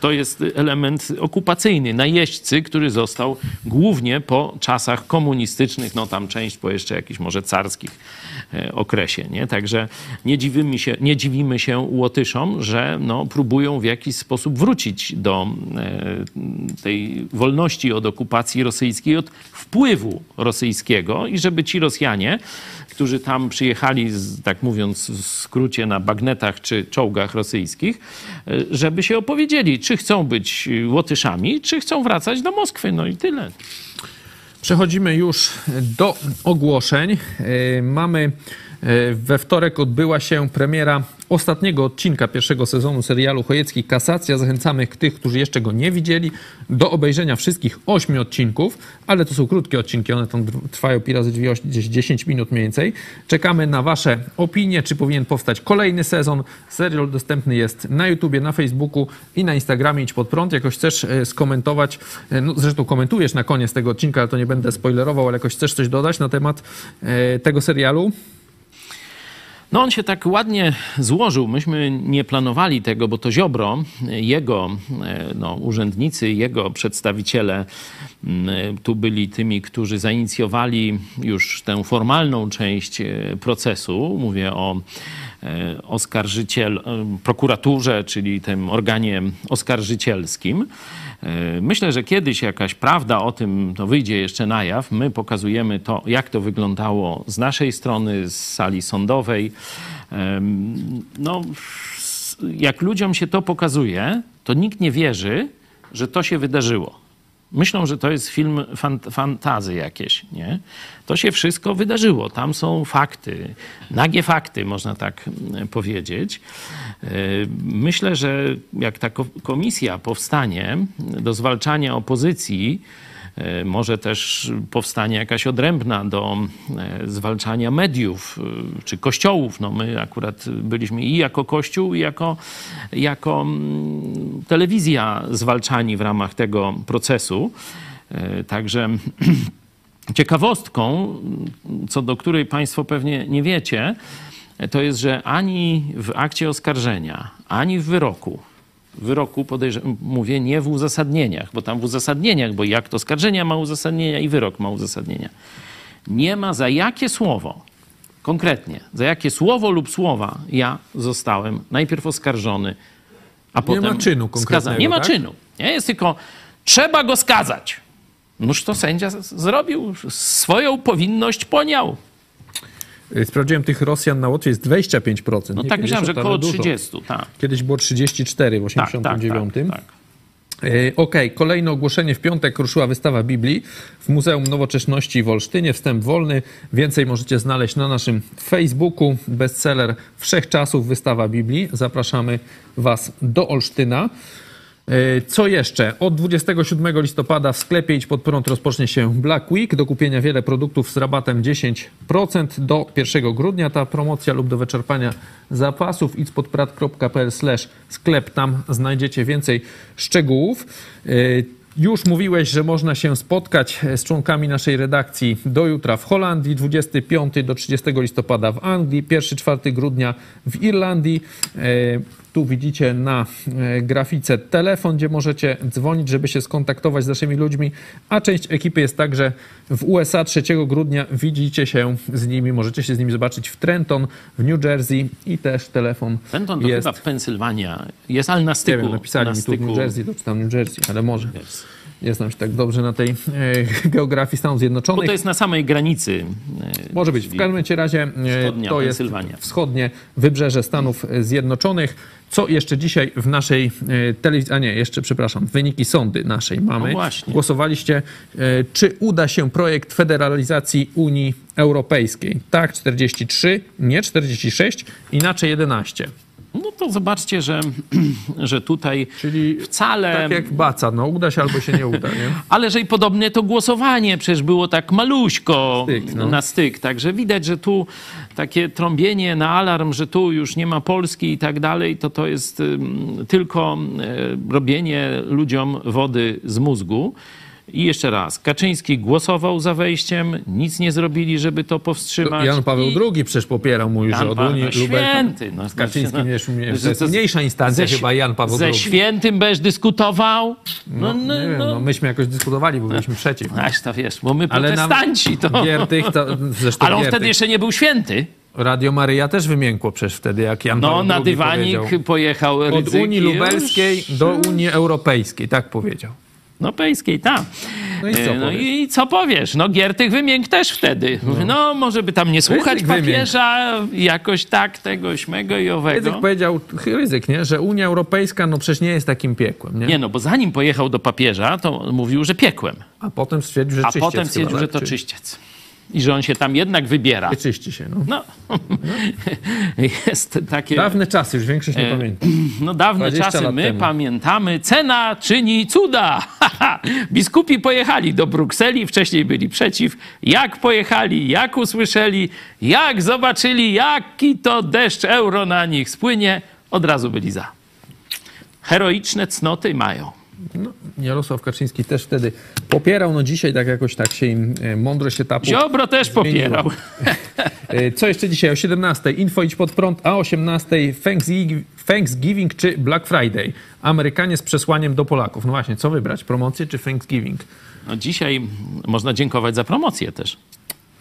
To jest element okupacyjny, najeźdźcy, który został głównie po czasach komunistycznych, no tam część po jeszcze jakichś może carskich okresie, nie? Także nie dziwimy się, nie dziwimy się Łotyszom, że no, próbują w jakiś sposób wrócić do e, tej wolności od okupacji rosyjskiej, od wpływu rosyjskiego i żeby ci Rosjanie, którzy tam przyjechali, tak mówiąc w skrócie, na bagnetach czy czołgach rosyjskich, e, żeby się opowiedzieli, czy chcą być Łotyszami, czy chcą wracać do Moskwy. No i tyle. Przechodzimy już do ogłoszeń. E, Mamy we wtorek odbyła się premiera ostatniego odcinka pierwszego sezonu serialu Chojecki Kasacja. Zachęcamy tych, którzy jeszcze go nie widzieli, do obejrzenia wszystkich ośmiu odcinków, ale to są krótkie odcinki, one tam trwają pi razy drzwi, gdzieś 10 minut mniej więcej. Czekamy na wasze opinie, czy powinien powstać kolejny sezon. Serial dostępny jest na YouTubie, na Facebooku i na Instagramie Idź Pod Prąd. Jakoś chcesz e, skomentować, e, no zresztą komentujesz na koniec tego odcinka, ale to nie będę spoilerował, ale jakoś chcesz coś dodać na temat e, tego serialu? No on się tak ładnie złożył. Myśmy nie planowali tego, bo to Ziobro, jego e, no, urzędnicy, jego przedstawiciele m, tu byli tymi, którzy zainicjowali już tę formalną część e, procesu. Mówię o e, oskarżyciel, e, prokuraturze, czyli tym organie oskarżycielskim. E, Myślę, że kiedyś jakaś prawda o tym to wyjdzie jeszcze na jaw. My pokazujemy to, jak to wyglądało z naszej strony, z sali sądowej. No, jak ludziom się to pokazuje, to nikt nie wierzy, że to się wydarzyło. Myślą, że to jest film fant- fantazy jakieś, nie? To się wszystko wydarzyło. Tam są fakty, nagie fakty, można tak mm, powiedzieć. E, Myślę, że jak ta ko- komisja powstanie do zwalczania opozycji, e, może też powstanie jakaś odrębna do e, zwalczania mediów czy kościołów. No my akurat byliśmy i jako kościół, i jako, jako mm, telewizja zwalczani w ramach tego procesu. Także ciekawostką, co do której Państwo pewnie nie wiecie, to jest, że ani w akcie oskarżenia, ani w wyroku, wyroku podejrzewam, mówię nie w uzasadnieniach, bo tam w uzasadnieniach, bo i akt oskarżenia ma uzasadnienia i wyrok ma uzasadnienia. Nie ma za jakie słowo, konkretnie, za jakie słowo lub słowa ja zostałem najpierw oskarżony, a potem ma czynu konkretnego, skazany. Nie ma tak? czynu. Nie jest tylko trzeba go skazać. Noż to sędzia zrobił, swoją powinność poniał. E, Sprawdziłem tych Rosjan na Łotwie jest 25%. No tak myślałem, że 50, około ale dużo. 30, tak. Kiedyś było 34 w Tak, tak, 89. tak, tak. E, Okej, kolejne ogłoszenie. W piątek ruszyła wystawa Biblii w Muzeum Nowoczesności w Olsztynie. Wstęp wolny. Więcej możecie znaleźć na naszym Facebooku. Bestseller Wszechczasów, wystawa Biblii. Zapraszamy Was do Olsztyna. E, Co jeszcze? Od 27 listopada w sklepie Idź Pod Prąd rozpocznie się Black Week. Do kupienia wiele produktów z rabatem 10% do 1 grudnia. Ta promocja lub do wyczerpania zapasów idźpodprat.pl sklep. Tam znajdziecie więcej szczegółów. E, Już mówiłeś, że można się spotkać z członkami naszej redakcji do jutra w Holandii, 25 do 30 listopada w Anglii, 1-4 grudnia w Irlandii. Tu widzicie na e, grafice telefon, gdzie możecie dzwonić, żeby się skontaktować z naszymi ludźmi, a część ekipy jest także w USA 3 grudnia. Widzicie się z nimi, możecie się z nimi zobaczyć w Trenton, w New Jersey i też telefon Trenton to jest. chyba Pensylwania. Jest, ale na styku. Nie wiem, napisali na mi tu styku. New Jersey, to czytam New Jersey, ale może. Nie znam się tak dobrze na tej e, geografii Stanów Bo Zjednoczonych. to jest na samej granicy. e, Może być. W każdym razie e, Wschodnia to jest wschodnie wybrzeże Stanów Zjednoczonych. Co jeszcze dzisiaj w naszej telewizji, a nie, jeszcze przepraszam, wyniki sądy naszej mamy. No właśnie. Głosowaliście, czy uda się projekt federalizacji Unii Europejskiej. Tak 43, nie 46, inaczej 11. No to zobaczcie, że, że tutaj Czyli wcale... tak jak baca, no uda się albo się nie uda, nie? Ale że i podobnie to głosowanie przecież było tak maluśko Styk, no. na styk. Także widać, że tu takie trąbienie na alarm, że tu już nie ma Polski i tak dalej, to to jest tylko y, robienie ludziom wody z mózgu. I jeszcze raz, Kaczyński głosował za wejściem, nic nie zrobili, żeby to powstrzymać. Jan Paweł I II przecież popierał, że Jan od Unii no święty, no, z Kaczyńskim no, jest mniejsza instancja ze- chyba Jan Paweł Ze II. świętym będziesz dyskutował? No, No, no, nie wiem, no. no, myśmy jakoś dyskutowali, bo byliśmy przeciw. Aś to wiesz, bo my Ale protestanci to... Giertych, to, zresztą Ale on wtedy jeszcze nie był święty. Radio Maryja też wymiękło przecież wtedy, jak Jan No, Paweł na dywanik powiedział. pojechał Od Rydzyk Unii i już- Lubelskiej do Unii Europejskiej, tak powiedział. No, pejskiej, tak. No i co no powiesz? i co powiesz? No Giertych wymiękł też wtedy. No, no może by tam nie słuchać wymiękł. papieża, jakoś tak, tego, śmego i owego. Ryzyk powiedział, ryzyk, nie? że Unia Europejska no przecież nie jest takim piekłem. Nie? Nie no, bo zanim pojechał do papieża, to mówił, że piekłem. A potem stwierdził, że A czyściec potem stwierdził, chyba, że tak? to Czy- czyściec. I że on się tam jednak wybiera. Nie czyści się, no. No, jest takie... Dawne czasy, już większość nie E, pamięta. No dawne 20 czasy, my temu. pamiętamy. Cena czyni cuda. Biskupi pojechali do Brukseli, wcześniej byli przeciw. Jak pojechali, jak usłyszeli, jak zobaczyli, jaki to deszcz euro na nich spłynie, od razu byli za. Heroiczne cnoty mają. No, Jarosław Kaczyński też wtedy popierał, no dzisiaj tak jakoś tak się im e, mądro się tapu. Ziobro też zmieniło. popierał. E, Co jeszcze dzisiaj o 17? Info idź pod prąd, a o 18 Thanksgiving, Thanksgiving czy Black Friday? Amerykanie z przesłaniem do Polaków. No właśnie, co wybrać? Promocję czy Thanksgiving? No dzisiaj można dziękować za promocję też.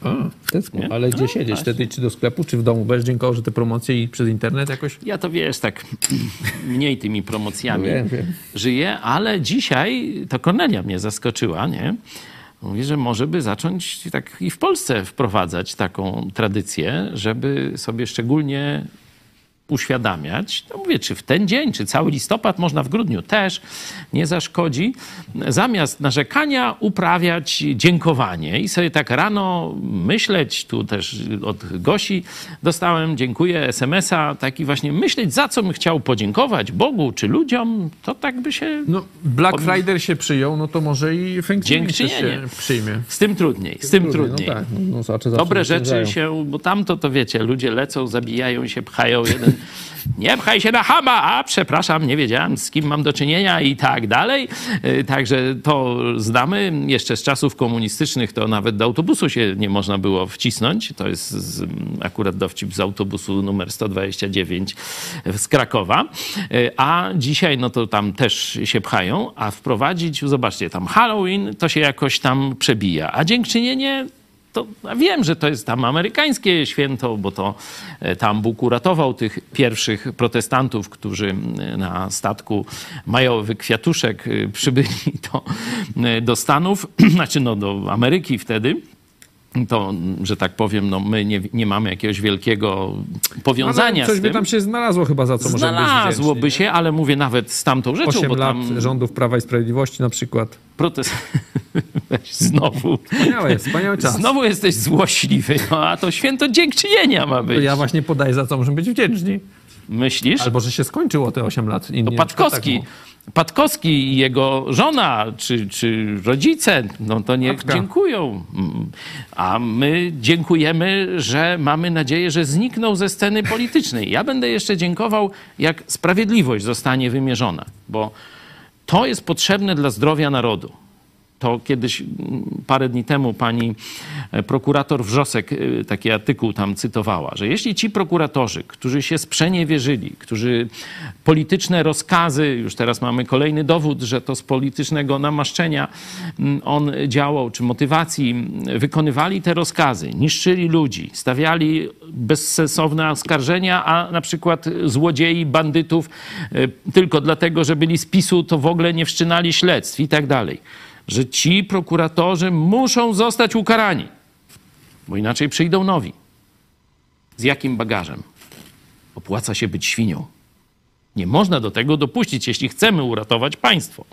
A, w. Ale gdzie siedzieć? Wtedy czy do sklepu, czy w domu? Będziesz dziękował, że te promocje i przez internet jakoś? Ja to wiesz, tak mniej tymi promocjami No wiem, wiem. żyję, ale dzisiaj to Kornelia mnie zaskoczyła, nie? Mówi, że może by zacząć tak i w Polsce wprowadzać taką tradycję, żeby sobie szczególnie uświadamiać. No mówię, czy w ten dzień, czy cały listopad, można w grudniu też, nie zaszkodzi. Zamiast narzekania uprawiać dziękowanie i sobie tak rano myśleć, tu też od Gosi dostałem, dziękuję, SMS-a, taki właśnie myśleć, za co bym chciał podziękować Bogu czy ludziom, to tak by się... No, Black Friday się przyjął, no to może i też się Dziękczynienie. przyjmie. Z tym trudniej, z tym Trudniej, trudniej. No tak, no, no, zawsze Dobre rzeczy się, bo tamto to wiecie, ludzie lecą, zabijają się, pchają jeden. Nie pchaj się na hama, a przepraszam, nie wiedziałem z kim mam do czynienia i tak dalej. Y, Także to znamy. Jeszcze z czasów komunistycznych to nawet do autobusu się nie można było wcisnąć. To jest z, akurat dowcip z autobusu numer 129 z Krakowa. Y, A dzisiaj no to tam też się pchają, a wprowadzić, zobaczcie, tam Halloween to się jakoś tam przebija, a dziękczynienie to wiem, że to jest tam amerykańskie święto, bo to e, tam Bóg uratował tych pierwszych protestantów, którzy e, na statku majowy kwiatuszek e, przybyli do, do Stanów, znaczy no do Ameryki wtedy. To, że tak powiem, no my nie, nie mamy jakiegoś wielkiego powiązania Ale coś z by tym. tam się znalazło chyba za co może być Znalazłoby wdzięczny, się, ale mówię nawet z tamtą rzeczą, Osiem bo lat tam rządów Prawa i Sprawiedliwości na przykład. protest... Znowu. Wspaniałe, wspaniały czas. Znowu jesteś złośliwy, no, a to święto dziękczynienia ma To być. ja właśnie podaję za co możemy być wdzięczni. Myślisz? Albo, że się skończyło te 8 lat. Inni To Patkowski. tak Patkowski i jego żona, czy, czy rodzice, no to niech Matka. dziękują. A my dziękujemy, że mamy nadzieję, że znikną ze sceny politycznej. Ja będę jeszcze dziękował, jak sprawiedliwość zostanie wymierzona, bo To jest potrzebne dla zdrowia narodu. To kiedyś, parę dni temu, pani e, prokurator Wrzosek e, taki artykuł tam cytowała, że jeśli ci prokuratorzy, którzy się sprzeniewierzyli, którzy polityczne rozkazy, już teraz mamy kolejny dowód, że to z politycznego namaszczenia on działał, czy motywacji, wykonywali te rozkazy, niszczyli ludzi, stawiali bezsensowne oskarżenia, a na przykład złodziei, bandytów e, tylko dlatego, że byli z PiSu, to w ogóle nie wszczynali śledztw i tak dalej że ci prokuratorzy muszą zostać ukarani, bo inaczej przyjdą nowi. Z jakim bagażem? Opłaca się być świnią. Nie można do tego dopuścić, jeśli chcemy uratować państwo.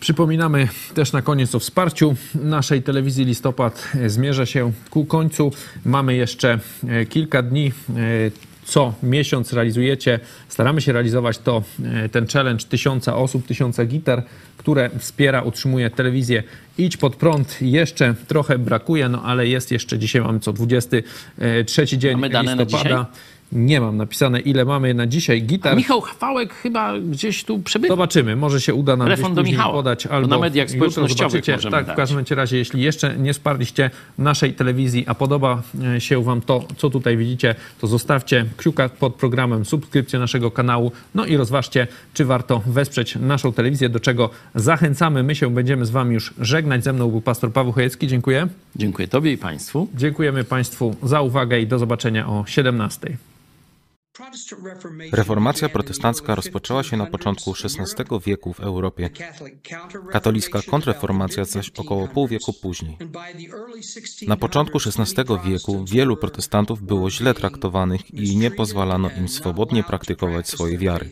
Przypominamy też na koniec o wsparciu naszej telewizji. Listopad zmierza się ku końcu. Mamy jeszcze e, kilka dni e, co miesiąc realizujecie, staramy się realizować to, e, ten challenge tysiąca osób, tysiąca gitar, które wspiera, utrzymuje telewizję Idź pod prąd. Jeszcze trochę brakuje, no ale jest jeszcze, dzisiaj mamy co 23 dzień mamy dane listopada. Nie mam napisane, ile mamy na dzisiaj gitar. A Michał Chwałek chyba gdzieś tu przebywa. Zobaczymy, może się uda nam Telefon gdzieś do podać. To Albo na mediach społecznościowych Tak, dać. w każdym razie, jeśli jeszcze nie wsparliście naszej telewizji, a podoba e, się wam to, co tutaj widzicie, to zostawcie kciuka pod programem, subskrypcję naszego kanału, no i rozważcie, czy warto wesprzeć naszą telewizję, do czego zachęcamy. My się będziemy z wami już żegnać. Ze mną był pastor Paweł Chojecki. Dziękuję. Dziękuję Tobie i Państwu. Dziękujemy Państwu za uwagę i do zobaczenia o 17. Reformacja protestancka rozpoczęła się na początku XVI wieku w Europie, katolicka kontrreformacja zaś około pół wieku później. Na początku XVI wieku wielu protestantów było źle traktowanych i nie pozwalano im swobodnie praktykować swojej wiary.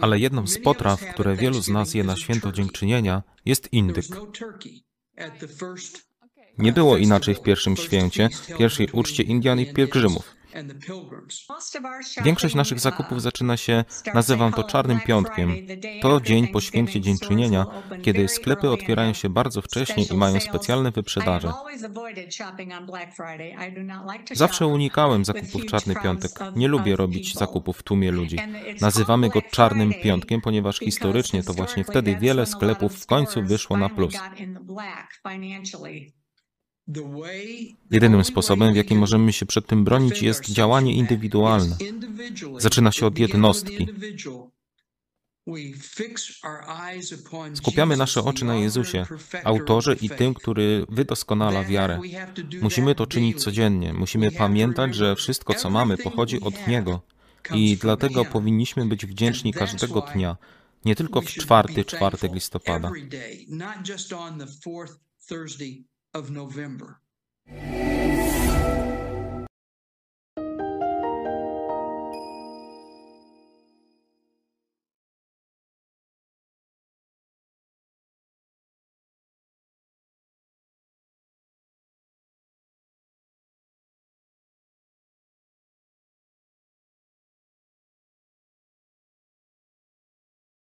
Ale jedną z potraw, które wielu z nas je na święto dziękczynienia, jest indyk. Nie było inaczej w pierwszym święcie, pierwszej uczcie Indian i pielgrzymów. Większość naszych zakupów zaczyna się, nazywam to Czarnym Piątkiem. To dzień po święcie Dziękczynienia, kiedy sklepy otwierają się bardzo wcześnie i mają specjalne wyprzedaże. Zawsze unikałem zakupów w Czarny Piątek. Nie lubię robić zakupów w tłumie ludzi. Nazywamy go Czarnym Piątkiem, ponieważ historycznie to właśnie wtedy wiele sklepów w końcu wyszło na plus. Jedynym sposobem, w jaki możemy się przed tym bronić, jest działanie indywidualne. Zaczyna się od jednostki. Skupiamy nasze oczy na Jezusie, autorze i tym, który wydoskonala wiarę. Musimy to czynić codziennie. Musimy pamiętać, że wszystko, co mamy, pochodzi od Niego. I dlatego powinniśmy być wdzięczni każdego dnia, nie tylko w czwarty czwartek listopada. of November.